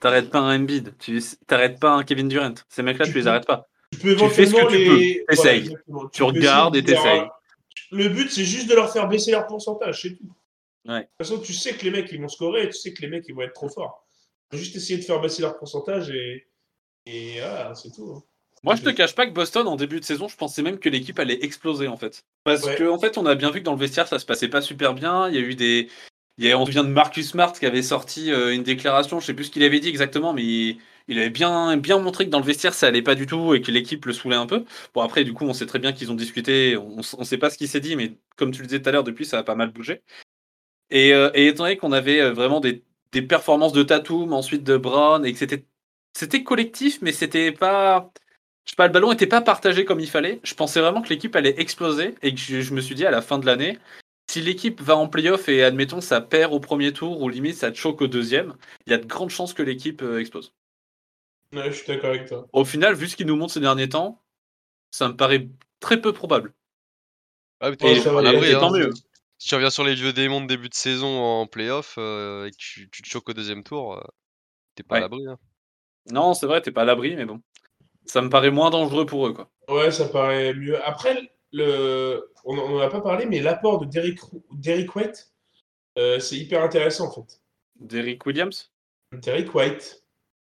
T'arrêtes pas un Embiid. Tu t'arrêtes pas un Kevin Durant. Ces mecs-là, Tu tu les arrêtes pas. Tu peux Tu fais ce que éventuellement tu les. peux. Exactement. Tu regardes et t'essayes. euh, Le but, c'est juste de leur faire baisser leur pourcentage, c'est tout. Ouais. De toute façon, tu sais que les mecs, ils vont scorer et tu sais que les mecs, ils vont être trop forts. Juste essayer de faire baisser leur pourcentage et. Et voilà, c'est tout. hein. Moi, je te cache pas que Boston, en début de saison, je pensais même que l'équipe allait exploser, en fait. Parce Ouais. que, en fait, on a bien vu que dans le vestiaire, ça se passait pas super bien. Il y a eu des. Il y a, on vient de Marcus Smart qui avait sorti euh, une déclaration, je sais plus ce qu'il avait dit exactement, mais il, il avait bien, bien montré que dans le vestiaire, ça allait pas du tout et que l'équipe le saoulait un peu. Bon, après, du coup, on sait très bien qu'ils ont discuté, on, on sait pas ce qui s'est dit, mais comme tu le disais tout à l'heure, depuis, ça a pas mal bougé. Et, euh, étant donné qu'on avait euh, vraiment des, des performances de Tatum, ensuite de Brown, et que c'était c'était collectif, mais c'était pas. Je sais pas, le ballon était pas partagé comme il fallait. Je pensais vraiment que l'équipe allait exploser et que je, me suis dit à la fin de l'année, si l'équipe va en playoff et admettons ça perd au premier tour ou limite ça choque au deuxième, il y a de grandes chances que l'équipe euh, explose. Ouais, je suis d'accord avec toi. Au final, vu ce qu'il nous montre ces derniers temps, ça me paraît très peu probable. Ah, mais ça et- hein. tant mieux. Si tu reviens sur les vieux démons de début de saison en playoff euh, et que tu, tu te choques au deuxième tour, euh, t'es pas à l'abri. hein. Non, c'est vrai, t'es pas à l'abri, mais bon. Ça me paraît moins dangereux pour eux, quoi. Ouais, ça paraît mieux. Après, le... on n'en a pas parlé, mais l'apport de Derrick, Derrick White, euh, c'est hyper intéressant en fait. Derrick Williams? Derrick White.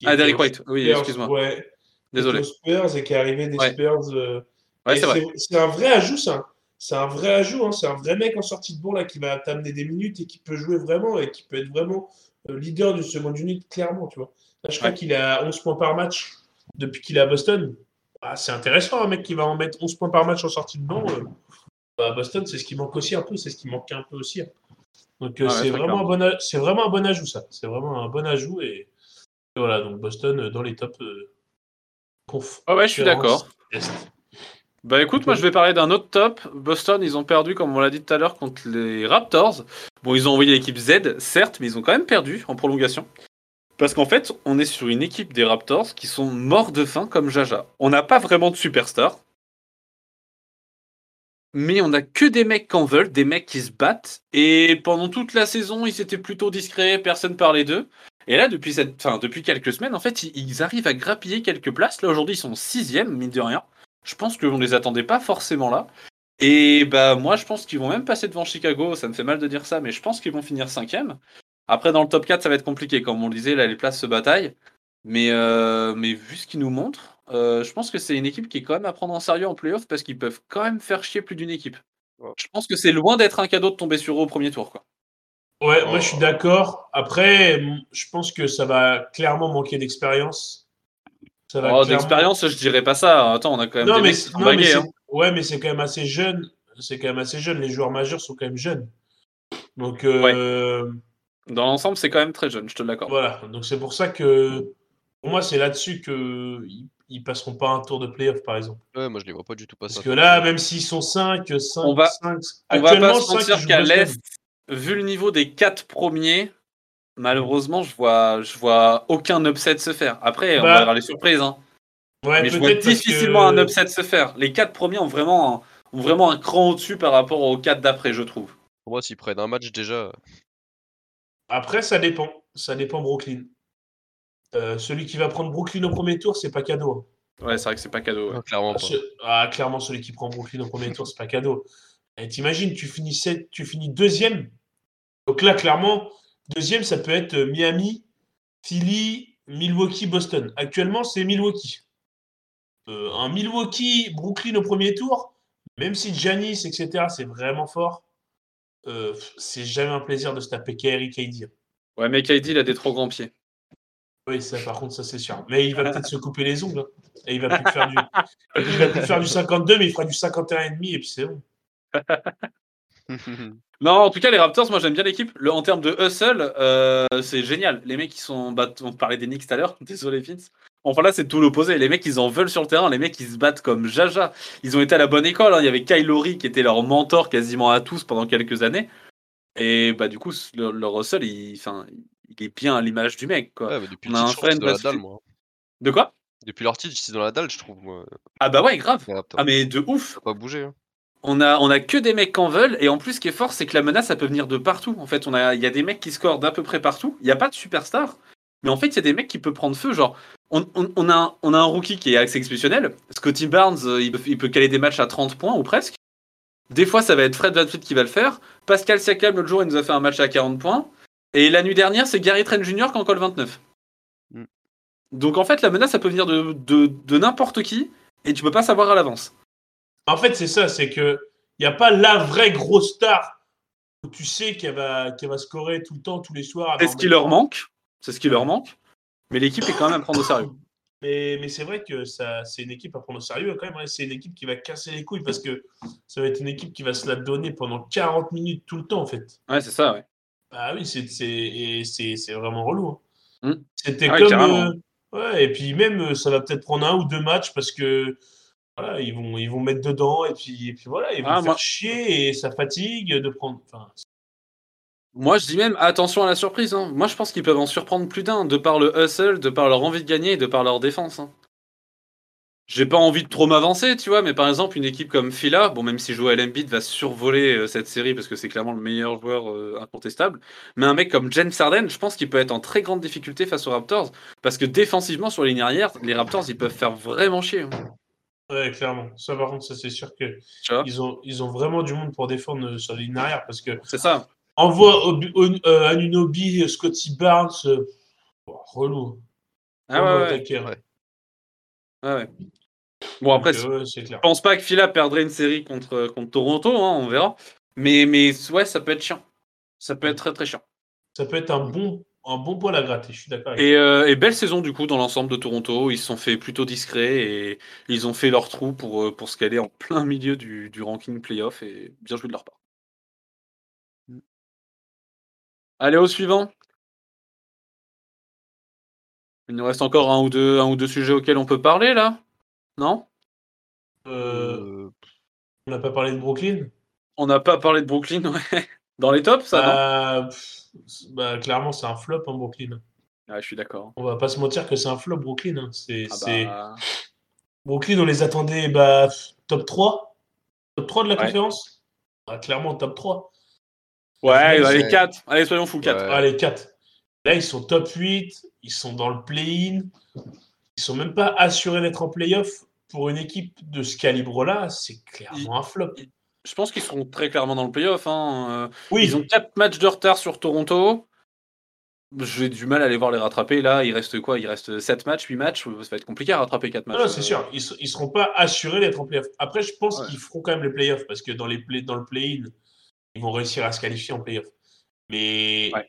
Ah, aux White, oui, excuse-moi. Ouais, Désolé. Spurs et qui est arrivé des Ouais. Spurs. euh, Ouais, c'est vrai. Un vrai ajout, ça. C'est un vrai ajout, hein. c'est un vrai mec en sortie de banc là qui va t'amener des minutes et qui peut jouer vraiment et qui peut être vraiment euh, leader du second unit, clairement, tu vois. Là, je crois qu'il a 11 points par match depuis qu'il est à Boston. Ah, c'est intéressant, un mec qui va en mettre 11 points par match en sortie de banc. euh, bah, à Boston, c'est ce qui manque aussi un peu, c'est ce qui manquait un peu aussi. hein. Donc euh, Ah c'est vraiment, un bon vraiment un bon ajout, ça. C'est vraiment un bon ajout. Et voilà, donc Boston euh, dans les tops. euh, conf- Ouais, ouais, je suis d'accord. Bah écoute, moi je vais parler d'un autre top. Boston, ils ont perdu, comme on l'a dit tout à l'heure, contre les Raptors. Bon, ils ont envoyé l'équipe Z, certes, mais ils ont quand même perdu en prolongation. Parce qu'en fait, on est sur une équipe des Raptors qui sont morts de faim comme Jaja. On n'a pas vraiment de superstars. Mais on n'a que des mecs qui en veulent, des mecs qui se battent. Et pendant toute la saison, ils étaient plutôt discrets, personne parlait d'eux. Et là, depuis, cette... enfin, depuis quelques semaines, en fait, ils, ils arrivent à grappiller quelques places. Là, aujourd'hui, ils sont sixième, mine de rien. Je pense qu'on ne les attendait pas forcément là. Et bah moi je pense qu'ils vont même passer devant Chicago, ça me fait mal de dire ça, mais je pense qu'ils vont finir cinquième. Après dans le top 4 ça va être compliqué, comme on le disait, là les places se bataillent. Mais, euh, mais vu ce qu'ils nous montrent, euh, je pense que c'est une équipe qui est quand même à prendre en sérieux en playoff parce qu'ils peuvent quand même faire chier plus d'une équipe. Je pense que c'est loin d'être un cadeau de tomber sur eux au premier tour. Quoi. Ouais, moi Oh. je suis d'accord. Après, je pense que ça va clairement manquer d'expérience. Ça va Oh, clairement- D'expérience, je dirais pas ça. Attends, on a quand même Non, des mais, mecs qui non, mais bagués, hein. ouais, mais c'est quand même assez jeune. C'est quand même assez jeune. Les joueurs majeurs sont quand même jeunes. Donc euh, Dans l'ensemble, c'est quand même très jeune, je te l'accorde. voilà. Donc c'est pour ça que pour moi c'est là-dessus que ils, ils passeront pas un tour de playoff par exemple. Ouais, moi je les vois pas du tout passer. Parce que là, même s'ils sont 5, 5, On va- 5, On va pas se cinq, mentir qu'à l'Est, vu le niveau des quatre premiers, malheureusement, je vois, je vois aucun upset se faire. Après, on Bah, va avoir les surprises, hein. Ouais, mais je vois peut-être parce difficilement que- un upset se faire. Les quatre premiers ont vraiment, un, ont vraiment un cran au-dessus par rapport aux quatre d'après, je trouve. Pour moi, s'ils prennent un match déjà. Après, ça dépend. Ça dépend Brooklyn. Euh, celui qui va prendre Brooklyn au premier tour, c'est pas cadeau. hein. Ouais, c'est vrai que c'est pas cadeau. ouais. Non, clairement Ah, pas. ce- ah, clairement, celui qui prend Brooklyn au premier tour, c'est pas cadeau. Et t'imagines, tu finis, sept- tu finis deuxième. Donc là, clairement, deuxième, ça peut être euh, Miami, Philly, Milwaukee, Boston. Actuellement, c'est Milwaukee. Euh, un Milwaukee, Brooklyn au premier tour, même si Giannis, etc., c'est vraiment fort, euh, c'est jamais un plaisir de se taper KRI KD. Ouais, mais KD, il a des trop grands pieds. Oui, ça, par contre, ça c'est sûr. Mais il va peut-être se couper les ongles. hein. Et il va plus faire du, il va plus faire du 52, mais il fera du 51,5 et puis c'est bon. Non, en tout cas, les Raptors, moi j'aime bien l'équipe. Le- En termes de hustle, euh, c'est génial. Les mecs, qui sont. Bah, on parlait des Knicks tout à l'heure, désolé, Vince. Enfin là, c'est tout l'opposé. Les mecs, ils en veulent sur le terrain. Les mecs, ils se battent comme Jaja. Ils ont été à la bonne école. hein. Il y avait Kyle Lowry qui était leur mentor quasiment à tous pendant quelques années. Et bah, du coup, leur, leur hustle, il, enfin, il est bien à l'image du mec. Quoi. Ouais, mais depuis On le a un je friend dans la dalle, moi. De quoi? Depuis leur titre, c'est dans la dalle, je trouve, moi. Ah bah ouais, grave. Ah mais de ouf. Ça pas bougé. Hein. On a, on a que des mecs qui en veulent, et en plus, ce qui est fort, c'est que la menace, ça peut venir de partout. En fait, a, il y a des mecs qui scorent d'à peu près partout. Il n'y a pas de superstar, mais en fait, il y a des mecs qui peuvent prendre feu. Genre, on, on- on a, un- on a un rookie qui est assez exceptionnel. Scotty Barnes, euh, il, peut- il peut caler des matchs à 30 points ou presque. Des fois, ça va être Fred VanVleet qui va le faire. Pascal Siakam, l'autre jour, il nous a fait un match à 40 points. Et la nuit dernière, c'est Gary Trent Jr. qui en colle 29. Mm. Donc, en fait, la menace, ça peut venir de, de, de n'importe qui, et tu peux pas savoir à l'avance. En fait, c'est ça, c'est que il n'y a pas la vraie grosse star où tu sais qu'elle va, qu'elle va scorer tout le temps, tous les soirs. C'est ce qui leur manque. C'est ce qui leur manque. Mais l'équipe est quand même à prendre au sérieux. Mais, mais c'est vrai que ça, c'est une équipe à prendre au sérieux quand même. hein. C'est une équipe qui va casser les couilles parce que ça va être une équipe qui va se la donner pendant 40 minutes tout le temps en fait. Ouais, c'est ça, ouais. Ah oui, c'est, vraiment relou. hein. Mm. C'était Ah comme. euh, ouais, et puis même, euh, ça va peut-être prendre un ou deux matchs parce que voilà, ils vont, ils vont mettre dedans et puis, et puis voilà, ils vont Ah, faire moi- chier et ça fatigue de prendre. Enfin, Moi, je dis même attention à la surprise. hein. Moi, je pense qu'ils peuvent en surprendre plus d'un, de par le hustle, de par leur envie de gagner et de par leur défense. hein. J'ai pas envie de trop m'avancer, tu vois, mais par exemple, une équipe comme Fila, bon, même si Joel Embiid va survoler euh, cette série parce que c'est clairement le meilleur joueur euh, incontestable, mais un mec comme James Harden, je pense qu'il peut être en très grande difficulté face aux Raptors parce que défensivement, sur la ligne arrière, les Raptors, ils peuvent faire vraiment chier. hein. Ouais, clairement. Ça, par contre, ça, c'est sûr que ils ont, ils ont vraiment du monde pour défendre euh, sur la ligne arrière parce que C'est ça. envoie euh, Anunoby, Scotty Barnes, euh, oh, relou. Ah ouais, ouais, attaquer, ouais. ouais, ouais. Bon, après, Donc, euh, clair. Je pense pas que Fila perdrait une série contre, contre Toronto, hein, on verra. Mais, mais ouais, ça peut être chiant. Ça peut être très très chiant. Ça peut être un bon, un bon poil à gratter, je suis d'accord avec Et, euh, et belle saison du coup dans l'ensemble de Toronto. Ils se sont fait plutôt discrets et ils ont fait leur trou pour, euh, pour se caler en plein milieu du, du ranking playoff et bien joué de leur part. Allez au suivant. Il nous reste encore un ou deux, un ou deux sujets auxquels on peut parler là Non? Euh, Euh, on n'a pas parlé de Brooklyn? On n'a pas parlé de Brooklyn, ouais. Dans les tops, ça, non? Bah, Clairement, c'est un flop, hein, Brooklyn. Ouais, je suis d'accord. On va pas se mentir que c'est un flop, Brooklyn. hein. C'est, Ah bah, Brooklyn, on les attendait bah, top 3. Top 3 de la Ouais. conférence? Ah, Clairement, top 3. Ouais, allez, c'est- 4. Allez, soyons fous, 4. Ouais. Allez, 4. Là, ils sont top 8. Ils sont dans le play-in. Ils sont même pas assurés d'être en play-off. Pour une équipe de ce calibre-là, c'est clairement un flop. Je pense qu'ils seront très clairement dans le playoff. Hein. Euh, Oui, Ils ont 4 matchs de retard sur Toronto. J'ai du mal à les voir les rattraper. Là, il reste quoi? Il reste 7 matchs, 8 matchs? Ça va être compliqué à rattraper 4 matchs. Non, c'est Euh, sûr, ils ne seront pas assurés d'être en playoff. Après, je pense Ouais. qu'ils feront quand même les playoffs parce que dans, les play, dans le play-in, ils vont réussir à se qualifier en playoff. Mais Ouais.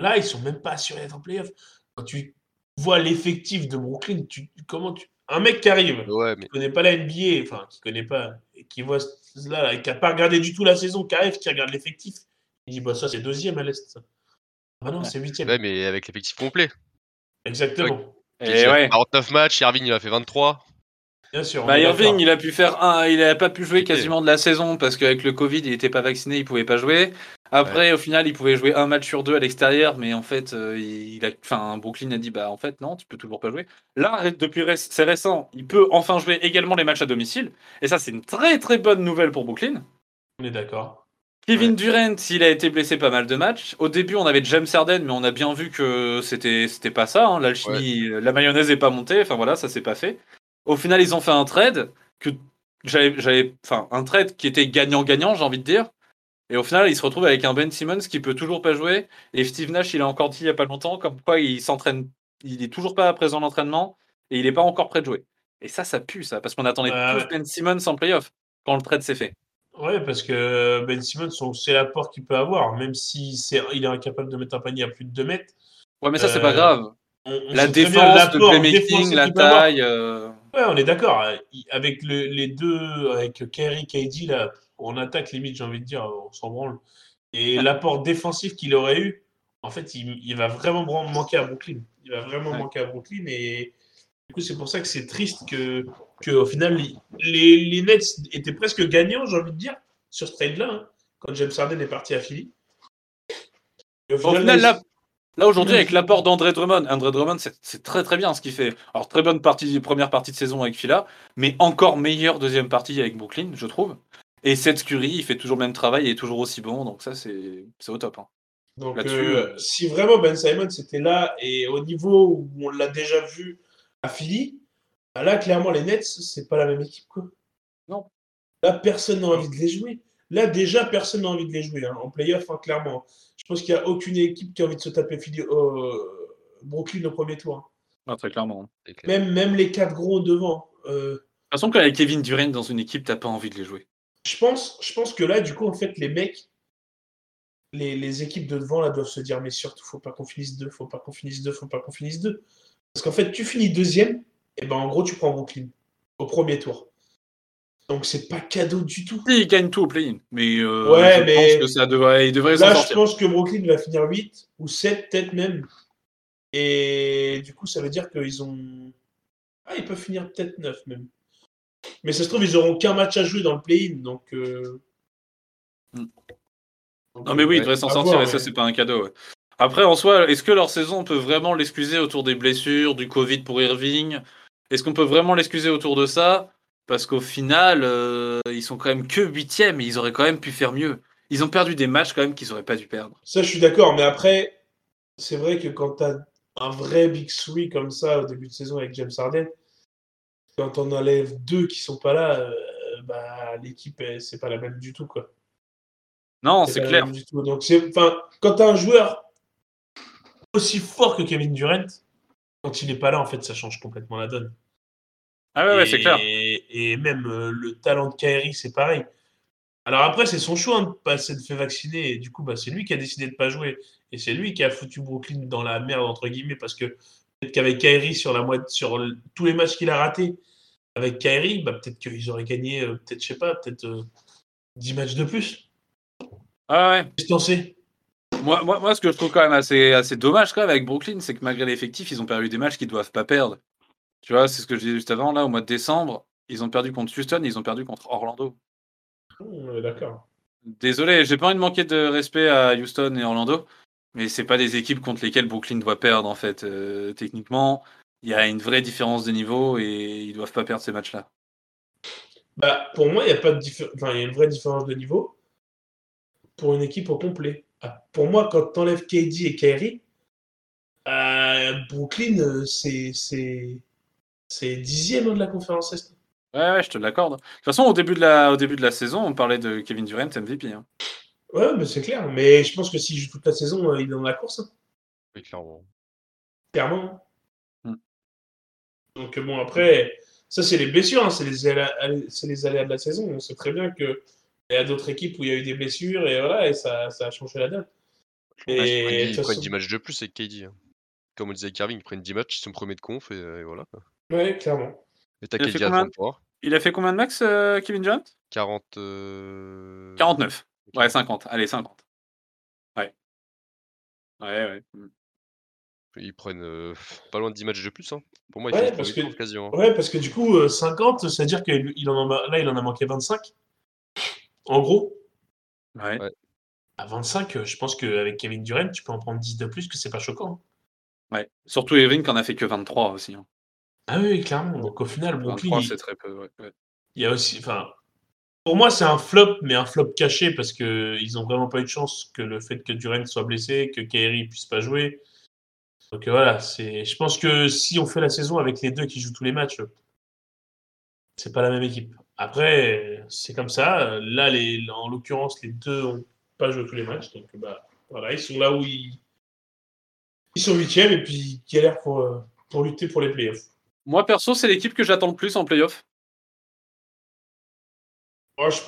là, ils sont même pas assurés d'être en playoff. Quand tu vois l'effectif de Brooklyn, tu, comment tu... un mec qui arrive, ouais, mais qui connaît pas la NBA, enfin, qui connaît pas, qui voit ce- là, qui n'a pas regardé du tout la saison, qui arrive, qui regarde l'effectif, il dit bah ça c'est deuxième à l'Est. ça. Ah non, Ouais. c'est huitième. ouais, mais avec l'effectif complet. Exactement. Et Qui a ouais. fait 49 matchs, Irving il a fait 23. Bien sûr. Bah, Irving, il a pu faire un, il a pas pu jouer quasiment de la saison parce qu'avec le Covid, il était pas vacciné, il pouvait pas jouer. Après, au final, il pouvait jouer un match sur deux à l'extérieur, mais en fait, euh, il a, enfin, Brooklyn a dit bah en fait non, tu peux toujours pas jouer. Là, depuis ré- c'est récent, il peut enfin jouer également les matchs à domicile, et ça c'est une très très bonne nouvelle pour Brooklyn. On est d'accord. Kevin Ouais. Durant, il a été blessé pas mal de matchs. Au début, on avait James Harden, mais on a bien vu que c'était c'était pas ça. hein. L'alchimie, la mayonnaise est pas montée. Enfin voilà, ça s'est pas fait. Au final, ils ont fait un trade que j'avais, enfin un trade qui était gagnant-gagnant, j'ai envie de dire. Et au final, il se retrouve avec un Ben Simmons qui peut toujours pas jouer. Et Steve Nash, il a encore dit il y a pas longtemps, comme quoi il s'entraîne, il est toujours pas présent à l'entraînement et il est pas encore prêt de jouer. Et ça, ça pue ça, parce qu'on attendait tous ouais. Ben Simmons en playoff quand le trade s'est fait. Ouais, parce que Ben Simmons, on sait l'apport qu'il peut avoir, même si c'est, il est incapable de mettre un panier à plus de 2 mètres. Ouais, mais ça, c'est Euh, pas grave. On, on La défense, le playmaking, la taille. euh, Ouais, on est d'accord. Il- Avec le- les deux, avec Kerry, KD, là, on attaque limite, j'ai envie de dire, on s'en branle. Et l'apport défensif qu'il aurait eu, en fait, il, il va vraiment manquer à Brooklyn. Il va vraiment Ouais. manquer à Brooklyn. Et du coup, c'est pour ça que c'est triste que, que au final, les, les Nets étaient presque gagnants, j'ai envie de dire, sur ce trade-là, hein, quand James Harden est parti à Philly. Au final, là, là aujourd'hui, avec l'apport d'André Drummond, André Drummond, c'est très très bien ce qu'il fait. Alors, très bonne partie, première partie de saison avec Fila, mais encore meilleure deuxième partie avec Brooklyn, je trouve. Et Seth Curry, il fait toujours le même travail et est toujours aussi bon, donc ça, c'est au top. hein. Donc, euh, euh, si vraiment Ben Simon était là et au niveau où on l'a déjà vu à Philly, bah là, clairement, les Nets, c'est pas la même équipe. Quoi. Non. Là, personne n'a envie de les jouer. Là, déjà, personne n'a envie de les jouer hein, en playoff, hein, clairement. Je pense qu'il n'y a aucune équipe qui a envie de se taper Philly, euh, Brooklyn au premier tour. hein. Ah, très clairement. De clair. Même, même les quatre gros devant. Euh, toute façon, quand il y a Kevin Durant dans une équipe, t'as pas envie de les jouer. je, pense, je pense que là, du coup, en fait, les mecs, les, les équipes de devant là, doivent se dire mais surtout, faut pas qu'on finisse deux, faut pas qu'on finisse deux, faut pas qu'on finisse deux. Parce qu'en fait, tu finis deuxième, et ben en gros, tu prends Brooklyn au premier tour. Donc, c'est pas cadeau du tout. Il gagne tout au play-in, mais, euh, Ouais, je mais- pense que ça devrait, il devrait s'en Là, je pense que Brooklyn va finir 8 ou 7, peut-être même. Et du coup, ça veut dire qu'ils ont. Ah, ils peuvent finir peut-être 9 même. Mais ça se trouve, ils auront qu'un match à jouer dans le play-in. Donc, euh, Hmm. Non, mais oui, ils devraient s'en sortir voir, et ça, ouais. c'est pas un cadeau. ouais. Après, en soi, est-ce que leur saison, on peut vraiment l'excuser autour des blessures, du Covid pour Irving? Est-ce qu'on peut vraiment l'excuser autour de ça? Parce qu'au final, euh, ils sont quand même que huitièmes et ils auraient quand même pu faire mieux. Ils ont perdu des matchs quand même qu'ils auraient pas dû perdre. Ça, je suis d'accord, mais après, c'est vrai que quand tu as un vrai Big Three comme ça au début de saison avec James Harden, quand on enlève deux qui sont pas là, euh, bah, l'équipe, c'est pas la même du tout. Quoi. Non, c'est clair. du tout. Donc, quand tu as un joueur aussi fort que Kevin Durant, quand il est pas là, en fait, ça change complètement la donne. Ah ouais, ouais, c'est clair. Et, même euh, le talent de Kyrie, c'est pareil. Alors après, c'est son choix hein, de pas s'être fait vacciner. Et du coup, bah, c'est lui qui a décidé de pas jouer. Et c'est lui qui a foutu Brooklyn dans la merde, entre guillemets, parce que peut-être qu'avec Kyrie, sur, la moitié, sur le- tous les matchs qu'il a ratés, avec Kyrie, bah, peut-être qu'ils auraient gagné, euh, peut-être, je sais pas, peut-être euh, 10 matchs de plus. Ah ouais. Sais? Moi, moi, moi, ce que je trouve quand même assez, assez dommage quand même avec Brooklyn, c'est que malgré l'effectif, ils ont perdu des matchs qu'ils doivent pas perdre. Tu vois, c'est ce que je disais juste avant, là, au mois de décembre, ils ont perdu contre Houston, ils ont perdu contre Orlando. On est D'accord. Désolé, j'ai pas envie de manquer de respect à Houston et Orlando, mais c'est pas des équipes contre lesquelles Brooklyn doit perdre en fait. Euh, techniquement, il y a une vraie différence de niveau et ils doivent pas perdre ces matchs-là. Bah, pour moi, il y a pas de enfin, y a une vraie différence de niveau pour une équipe au complet. Ah, pour moi, quand tu enlèves KD et Kyrie, euh, Brooklyn, euh, c'est c'est dixième de la conférence Est. Ouais, ouais, je te l'accorde. De toute façon, au début de la, au début de la saison, on parlait de Kevin Durant MVP. hein. Ouais, mais c'est clair. Mais je pense que s'il joue toute la saison, euh, il est dans la course, hein, Oui, clairement. clairement. Hmm. Donc bon, après, ça c'est les blessures, hein, c'est les, les aléas de la saison. On sait très bien que il y a d'autres équipes où il y a eu des blessures et voilà, et ça, ça a changé la donne. Ils prennent, Et ils prennent façon- 10 matchs de plus avec KD. hein. Comme on disait avec Irving, ils prennent 10 matchs, ils sont premiers de conf et, et voilà. Ouais, clairement. Et t'as Il a fait à combien 30 points. Il a fait combien de max, euh, Kevin Durant? 40. euh, 49. Ouais, 50. Allez, 50. Ouais. Ouais, ouais. Hmm. Ils prennent euh, pas loin de 10 matchs de plus. Hein. Pour moi, ils Ouais, parce que- quasiment. hein. Ouais, parce que du coup, euh, 50, c'est-à-dire qu'il il en a, là, il en a manqué 25. En gros, Ouais. Ouais. à 25, euh, je pense qu'avec Kevin Durant, tu peux en prendre 10 de plus, que c'est pas choquant. ouais. Surtout Irving qui en a fait que 23 aussi. hein. Ah oui, clairement. Donc au final, Brooklyn, 23, il, c'est très peu. ouais, ouais. il y a aussi. Enfin, pour moi, c'est un flop, mais un flop caché parce qu'ils ont vraiment pas eu de chance que le fait que Durant soit blessé, que Kyrie puisse pas jouer. Donc euh, voilà, c'est. Je pense que si on fait la saison avec les deux qui jouent tous les matchs, c'est pas la même équipe. Après, c'est comme ça. Là, les, en l'occurrence, les deux ont pas joué tous les matchs. Donc bah voilà, ils sont là où ils, ils sont huitièmes et puis ils galèrent pour, euh, pour lutter pour les playoffs. Moi, perso, c'est l'équipe que j'attends le plus en playoff.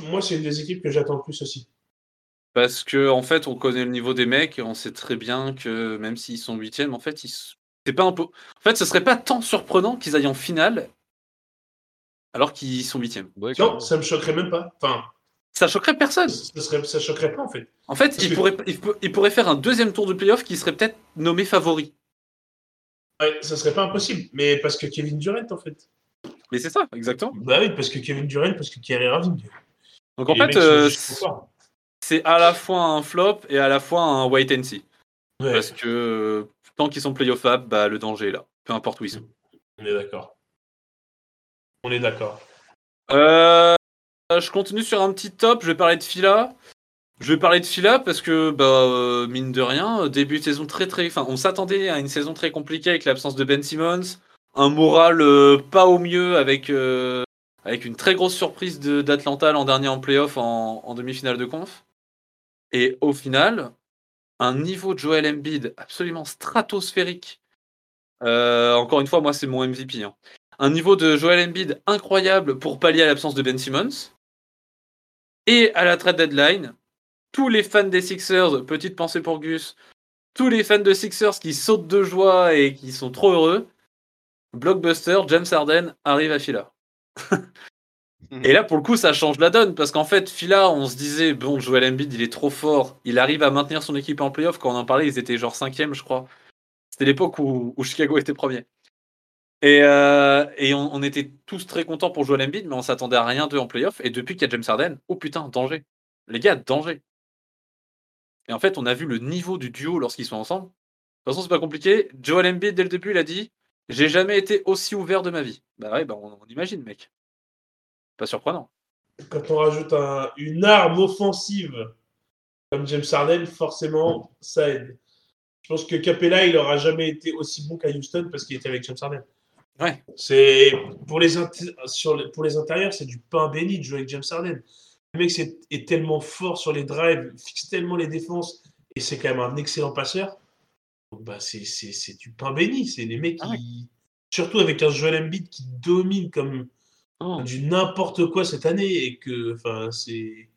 Moi, c'est une des équipes que j'attends le plus aussi. Parce que en fait, on connaît le niveau des mecs et on sait très bien que même s'ils sont huitièmes, en fait, ils... c'est pas un peu. En fait, ce serait pas tant surprenant qu'ils aillent en finale alors qu'ils sont huitièmes. Ouais, Non, ça me choquerait même pas. Enfin, Ça choquerait personne. ça, serait, ça choquerait pas en fait. En fait, ils que- pourraient, ils, ils pourraient faire un deuxième tour de playoff qui serait peut-être nommé favori. Ouais, ça serait pas impossible. Mais parce que Kevin Durant en fait. Mais c'est ça, exactement. Bah oui, parce que Kevin Durant, parce que Kyrie Irving. Donc en fait, euh, c'est à la fois un flop et à la fois un wait and see. Ouais, Parce que euh, tant qu'ils sont playoffables, bah, le danger est là. Peu importe où ils sont. on est d'accord. On est d'accord. Euh, je continue sur un petit top. Je vais parler de Fila. Je vais parler de Fila parce que, bah, euh, mine de rien, début de saison très très. Enfin, on s'attendait à une saison très compliquée avec l'absence de Ben Simmons, un moral euh, pas au mieux avec, euh, avec une très grosse surprise d'Atlanta l'an dernier en playoff en, demi-finale de conf. Et au final, un niveau de Joel Embiid absolument stratosphérique. Euh, encore une fois, moi, c'est mon MVP. hein. Un niveau de Joel Embiid incroyable pour pallier à l'absence de Ben Simmons. Et à la trade deadline, tous les fans des Sixers, petite pensée pour Gus, tous les fans de Sixers qui sautent de joie et qui sont trop heureux, blockbuster, James Harden arrive à Fila. Et là, pour le coup, ça change la donne parce qu'en fait, Fila, on se disait, bon, Joel Embiid, il est trop fort, il arrive à maintenir son équipe en playoff. Quand on en parlait, ils étaient genre cinquième, je crois. C'était l'époque où, où Chicago était premier. Et, euh, et on, on était tous très contents pour Joel Embiid, mais on s'attendait à rien d'eux en playoff. Et depuis qu'il y a James Harden, oh putain, danger. Les gars, danger. Et en fait, on a vu le niveau du duo lorsqu'ils sont ensemble. De toute façon, c'est pas compliqué. Joel Embiid, dès le début, il a dit J'ai jamais été aussi ouvert de ma vie. Bah ouais, bah on, on imagine, mec. Pas surprenant. Quand on rajoute un- une arme offensive comme James Harden, forcément, ça aide. Je pense que Capella, il n'aura jamais été aussi bon qu'à Houston parce qu'il était avec James Harden. Ouais. C'est pour les, inté- sur les- pour les intérieurs, c'est du pain béni de jouer avec James Harden. Le mec c'est- est tellement fort sur les drives, fixe tellement les défenses et c'est quand même un excellent passeur. Donc, bah, c'est- c'est c'est du pain béni. C'est les mecs qui. Ah ouais. Surtout avec un Joel Embiid qui domine comme du n'importe quoi cette année et que. Enfin, c'est.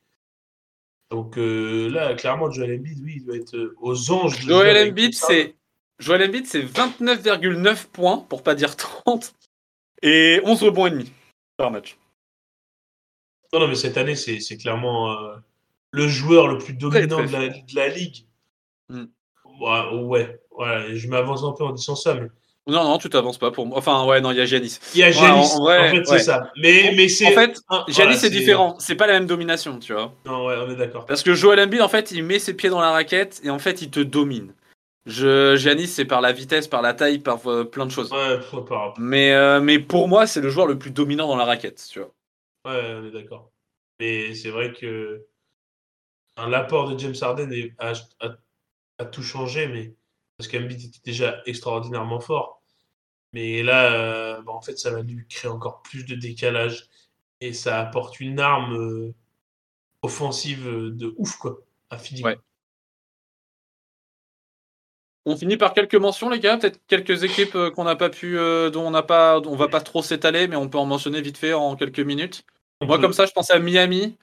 Donc euh, là, clairement, Joel Embiid, oui, il doit être euh, aux anges. Joel Embiid, c'est Joel Embiid, c'est 29,9 points, pour pas dire 30, et 11 rebonds et demi par match. Non, non, mais cette année, c'est c'est clairement euh, le joueur le plus dominant très de, la, de la ligue. Mm. Ouais, ouais, ouais, je m'avance un peu en disant ça, mais Non, non, tu t'avances pas pour moi. Enfin, ouais, non, il y a Giannis. il y a Ouais, Giannis. en en, vrai, fait, c'est ouais. ça. Mais, mais c'est. En fait, un- Giannis, voilà, c'est différent. C'est pas la même domination, tu vois. Non, ouais, on est d'accord. Parce que Joel Embiid, en fait, il met ses pieds dans la raquette et en fait, il te domine. Je, Giannis, c'est par la vitesse, par la taille, par euh, plein de choses. Ouais, pas. Mais, euh, mais pour moi, c'est le joueur le plus dominant dans la raquette, tu vois. Ouais, on est d'accord. Mais c'est vrai que l'apport de James Harden a, tout changé, mais parce qu'Embiid était déjà extraordinairement fort. Mais là, euh, bah, en fait, ça va lui créer encore plus de décalage et ça apporte une arme euh, offensive euh, de ouf, quoi, à Philippe. On finit par quelques mentions, les gars. Peut-être quelques équipes euh, qu'on n'a pas pu, euh, dont on n'a pas, on va pas trop s'étaler, mais on peut en mentionner vite fait en quelques minutes. Moi, comme ça, je pensais à Miami.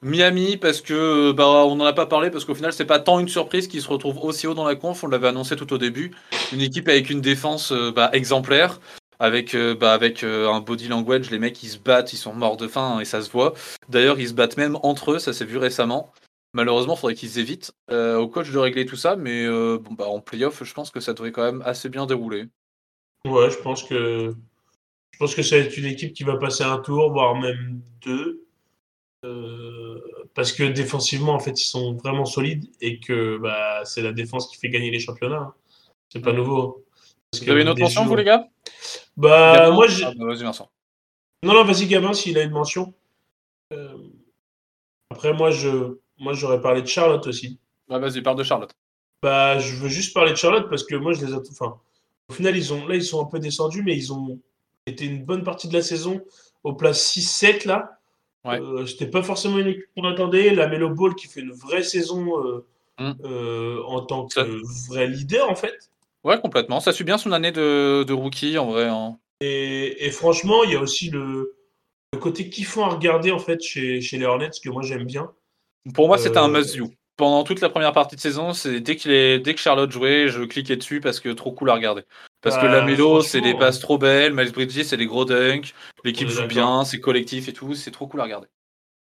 Miami, parce que bah, on n'en a pas parlé, parce qu'au final, c'est pas tant une surprise qu'ils se retrouvent aussi haut dans la conf. On l'avait annoncé tout au début. Une équipe avec une défense euh, bah, exemplaire, avec, euh, bah, avec euh, un body language. Les mecs, ils se battent, ils sont morts de faim hein, et ça se voit. D'ailleurs, ils se battent même entre eux, ça s'est vu récemment. Malheureusement, il faudrait qu'ils évitent euh, au coach de régler tout ça, mais euh, bon, bah, en playoff, je pense que ça devrait quand même assez bien dérouler. Ouais, je pense que je pense que ça va être une équipe qui va passer un tour, voire même deux. Euh, parce que défensivement, en fait, ils sont vraiment solides et que bah, c'est la défense qui fait gagner les championnats. hein. C'est pas nouveau. Parce Vous avez une autre mention, vous, les gars? Bah, Gabin moi, j'ai- Ah, bah, Vas-y, Vincent. non, non, vas-y, Gabin, s'il a une mention. Après, moi, je, moi, j'aurais parlé de Charlotte aussi. Ah, vas-y, parle de Charlotte. Bah, je veux juste parler de Charlotte parce que moi, je les ai. Enfin, au final, ils ont, là, ils sont un peu descendus, mais ils ont été une bonne partie de la saison aux places 6-7 là. Ouais. Euh, C'était pas forcément une équipe qu'on attendait. La Melo Ball qui fait une vraie saison euh, Mm. euh, en tant que Ça- vrai leader en fait. Ouais, complètement. Ça suit bien son année de, de rookie, en vrai. hein. Et, et franchement, il y a aussi le, le côté kiffant à regarder en fait chez, chez les Hornets que moi j'aime bien. Pour moi, c'était un Euh, must-view. Pendant toute la première partie de saison, c'est dès, est... dès que Charlotte jouait, je cliquais dessus parce que trop cool à regarder. Parce que la Melo, c'est des passes trop belles, Miles Bridges, c'est des gros dunks, l'équipe joue bien, c'est collectif et tout, c'est trop cool à regarder.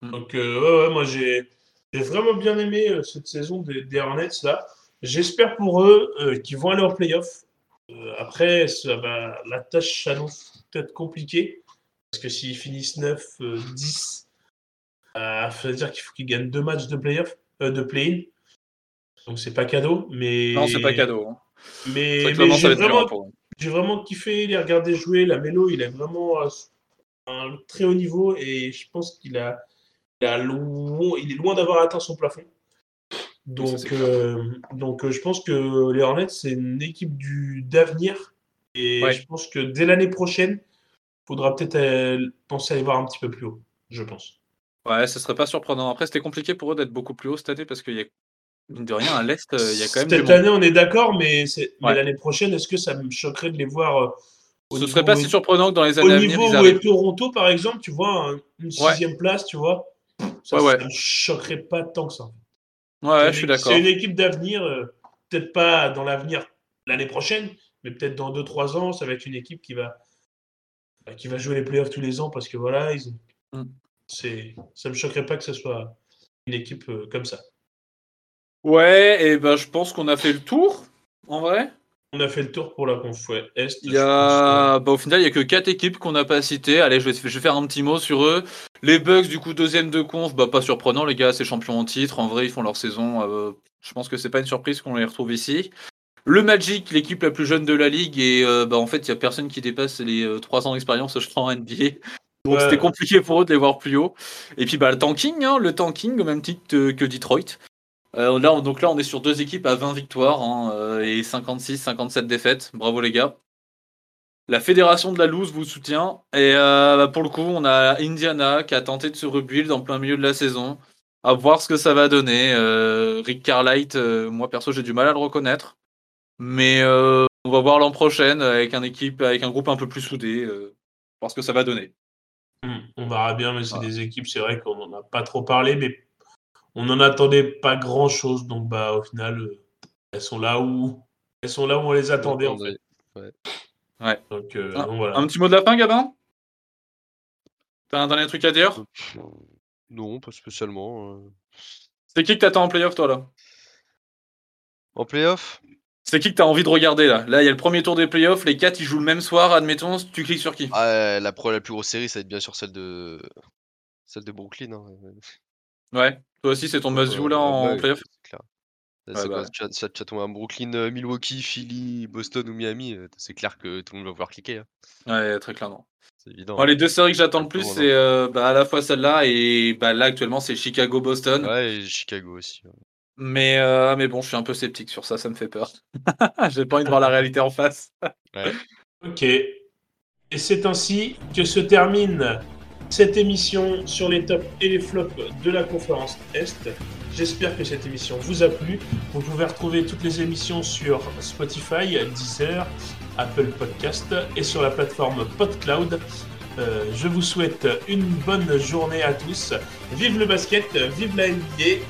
Donc, euh, ouais, ouais, moi, j'ai vraiment bien aimé euh, cette saison des, des Hornets, là. J'espère pour eux euh, qu'ils vont aller en playoff. Euh, après, ça va, la tâche s'annonce peut-être compliquée. Parce que s'ils finissent 9, euh, 10, euh, ça veut dire qu'il faut qu'ils gagnent deux matchs de playoff, euh, de play-in. Donc, c'est pas cadeau. Mais, Non, c'est pas cadeau. hein. Mais, mais j'ai vraiment, kiffé les regarder jouer. La Mélo, il est vraiment à un très haut niveau et je pense qu'il a, il a loin- il est loin d'avoir atteint son plafond. Donc, euh, donc euh, je pense que les Hornets, c'est une équipe du d'avenir. Et Ouais. je pense que dès l'année prochaine, il faudra peut-être euh, penser à les voir un petit peu plus haut, je pense. Ouais, ce serait pas surprenant. Après, c'était compliqué pour eux d'être beaucoup plus haut cette année parce qu'il y a, mine de rien, à l'Est, euh, il y a quand même Cette année, on est d'accord, mais, l'année prochaine, est-ce que ça me choquerait de les voir euh, au Ce niveau serait pas où- si surprenant que dans les au années à venir, niveau ils où est Toronto, par exemple, tu vois, un- une sixième place, tu vois, ça, ouais. ça me choquerait pas tant que ça. Ouais, je suis d'accord. C'est une équipe d'avenir, euh, peut-être pas dans l'avenir l'année prochaine, mais peut-être dans 2-3 ans, ça va être une équipe qui va, bah, qui va jouer les playoffs tous les ans parce que voilà, ils ont- Mm. C'est, ça me choquerait pas que ce soit une équipe euh, comme ça. Ouais, et ben je pense qu'on a fait le tour, en vrai. On a fait le tour pour la conf ouais. Est. Il y a... bah, au final, il y a que quatre équipes qu'on n'a pas citées. Allez, je vais, je vais faire un petit mot sur eux. Les Bucks, du coup, deuxième de conf, bah, pas surprenant, les gars, c'est champions en titre. En vrai, ils font leur saison. euh, je pense que c'est pas une surprise qu'on les retrouve ici. Le Magic, l'équipe la plus jeune de la ligue, et euh, bah, en fait, il y a personne qui dépasse les euh, 3 ans d'expérience, je crois, en NBA. Donc Ouais. c'était compliqué pour eux de les voir plus haut. Et puis bah, le tanking, hein, le tanking au même titre euh, que Detroit. Euh, là, on- donc là, on est sur deux équipes à 20 victoires hein, euh, et 56-57 défaites. Bravo les gars. La fédération de la loose vous soutient. Et euh, bah, pour le coup, on a Indiana qui a tenté de se rebuild en plein milieu de la saison. À voir ce que ça va donner. Euh, Rick Carlight, euh, moi perso, j'ai du mal à le reconnaître. Mais euh, on va voir l'an prochain avec un équipe, avec un groupe un peu plus soudé. Euh, voir ce que ça va donner. On verra bien, mais c'est des équipes, c'est vrai qu'on n'en a pas trop parlé, mais on n'en attendait pas grand chose. Donc, bah, au final, euh, elles sont là où elles sont là où on les attendait. En fait. Donc, euh, Ah, donc voilà. Un petit mot de la fin, Gabin? T'as un dernier truc à dire? Non, pas spécialement. euh. C'est qui que t'attends en playoff, toi, là? En playoff? C'est qui que t'as envie de regarder, là? Là, il y a le premier tour des playoffs, les quatre, ils jouent le même soir, admettons, tu cliques sur qui? Ah, la, pro- la plus grosse série, ça va être bien sûr celle de celle de Brooklyn. hein. Ouais, toi aussi, c'est ton Euh, must-view, là, en bah, playoff? c'est. Ouais, bah tu as- tu as Brooklyn, euh, Milwaukee, Philly, Boston ou Miami, euh, c'est clair que tout le monde va pouvoir cliquer. hein. Ouais, très clairement. C'est évident. Moi, les deux séries que j'attends le plus, c'est euh, bah, à la fois celle-là et bah, là, actuellement, c'est Chicago-Boston. Ouais, et Chicago aussi. ouais. Mais, euh, mais bon, je suis un peu sceptique sur ça, ça me fait peur. J'ai pas envie de voir la réalité en face. Ok. Et c'est ainsi que se termine cette émission sur les tops et les flops de la conférence Est. J'espère que cette émission vous a plu. Vous pouvez retrouver toutes les émissions sur Spotify, Deezer, Apple Podcast et sur la plateforme PodCloud. Euh, je vous souhaite une bonne journée à tous. Vive le basket, vive la NBA.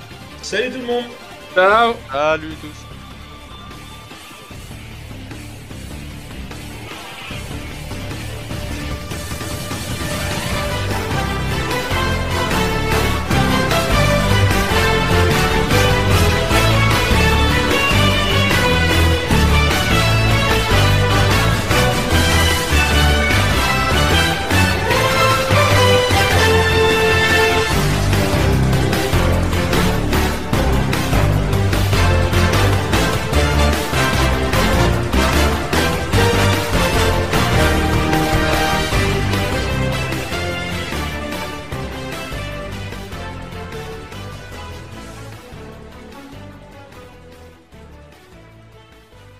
Salut tout le monde. Ciao. Salut tous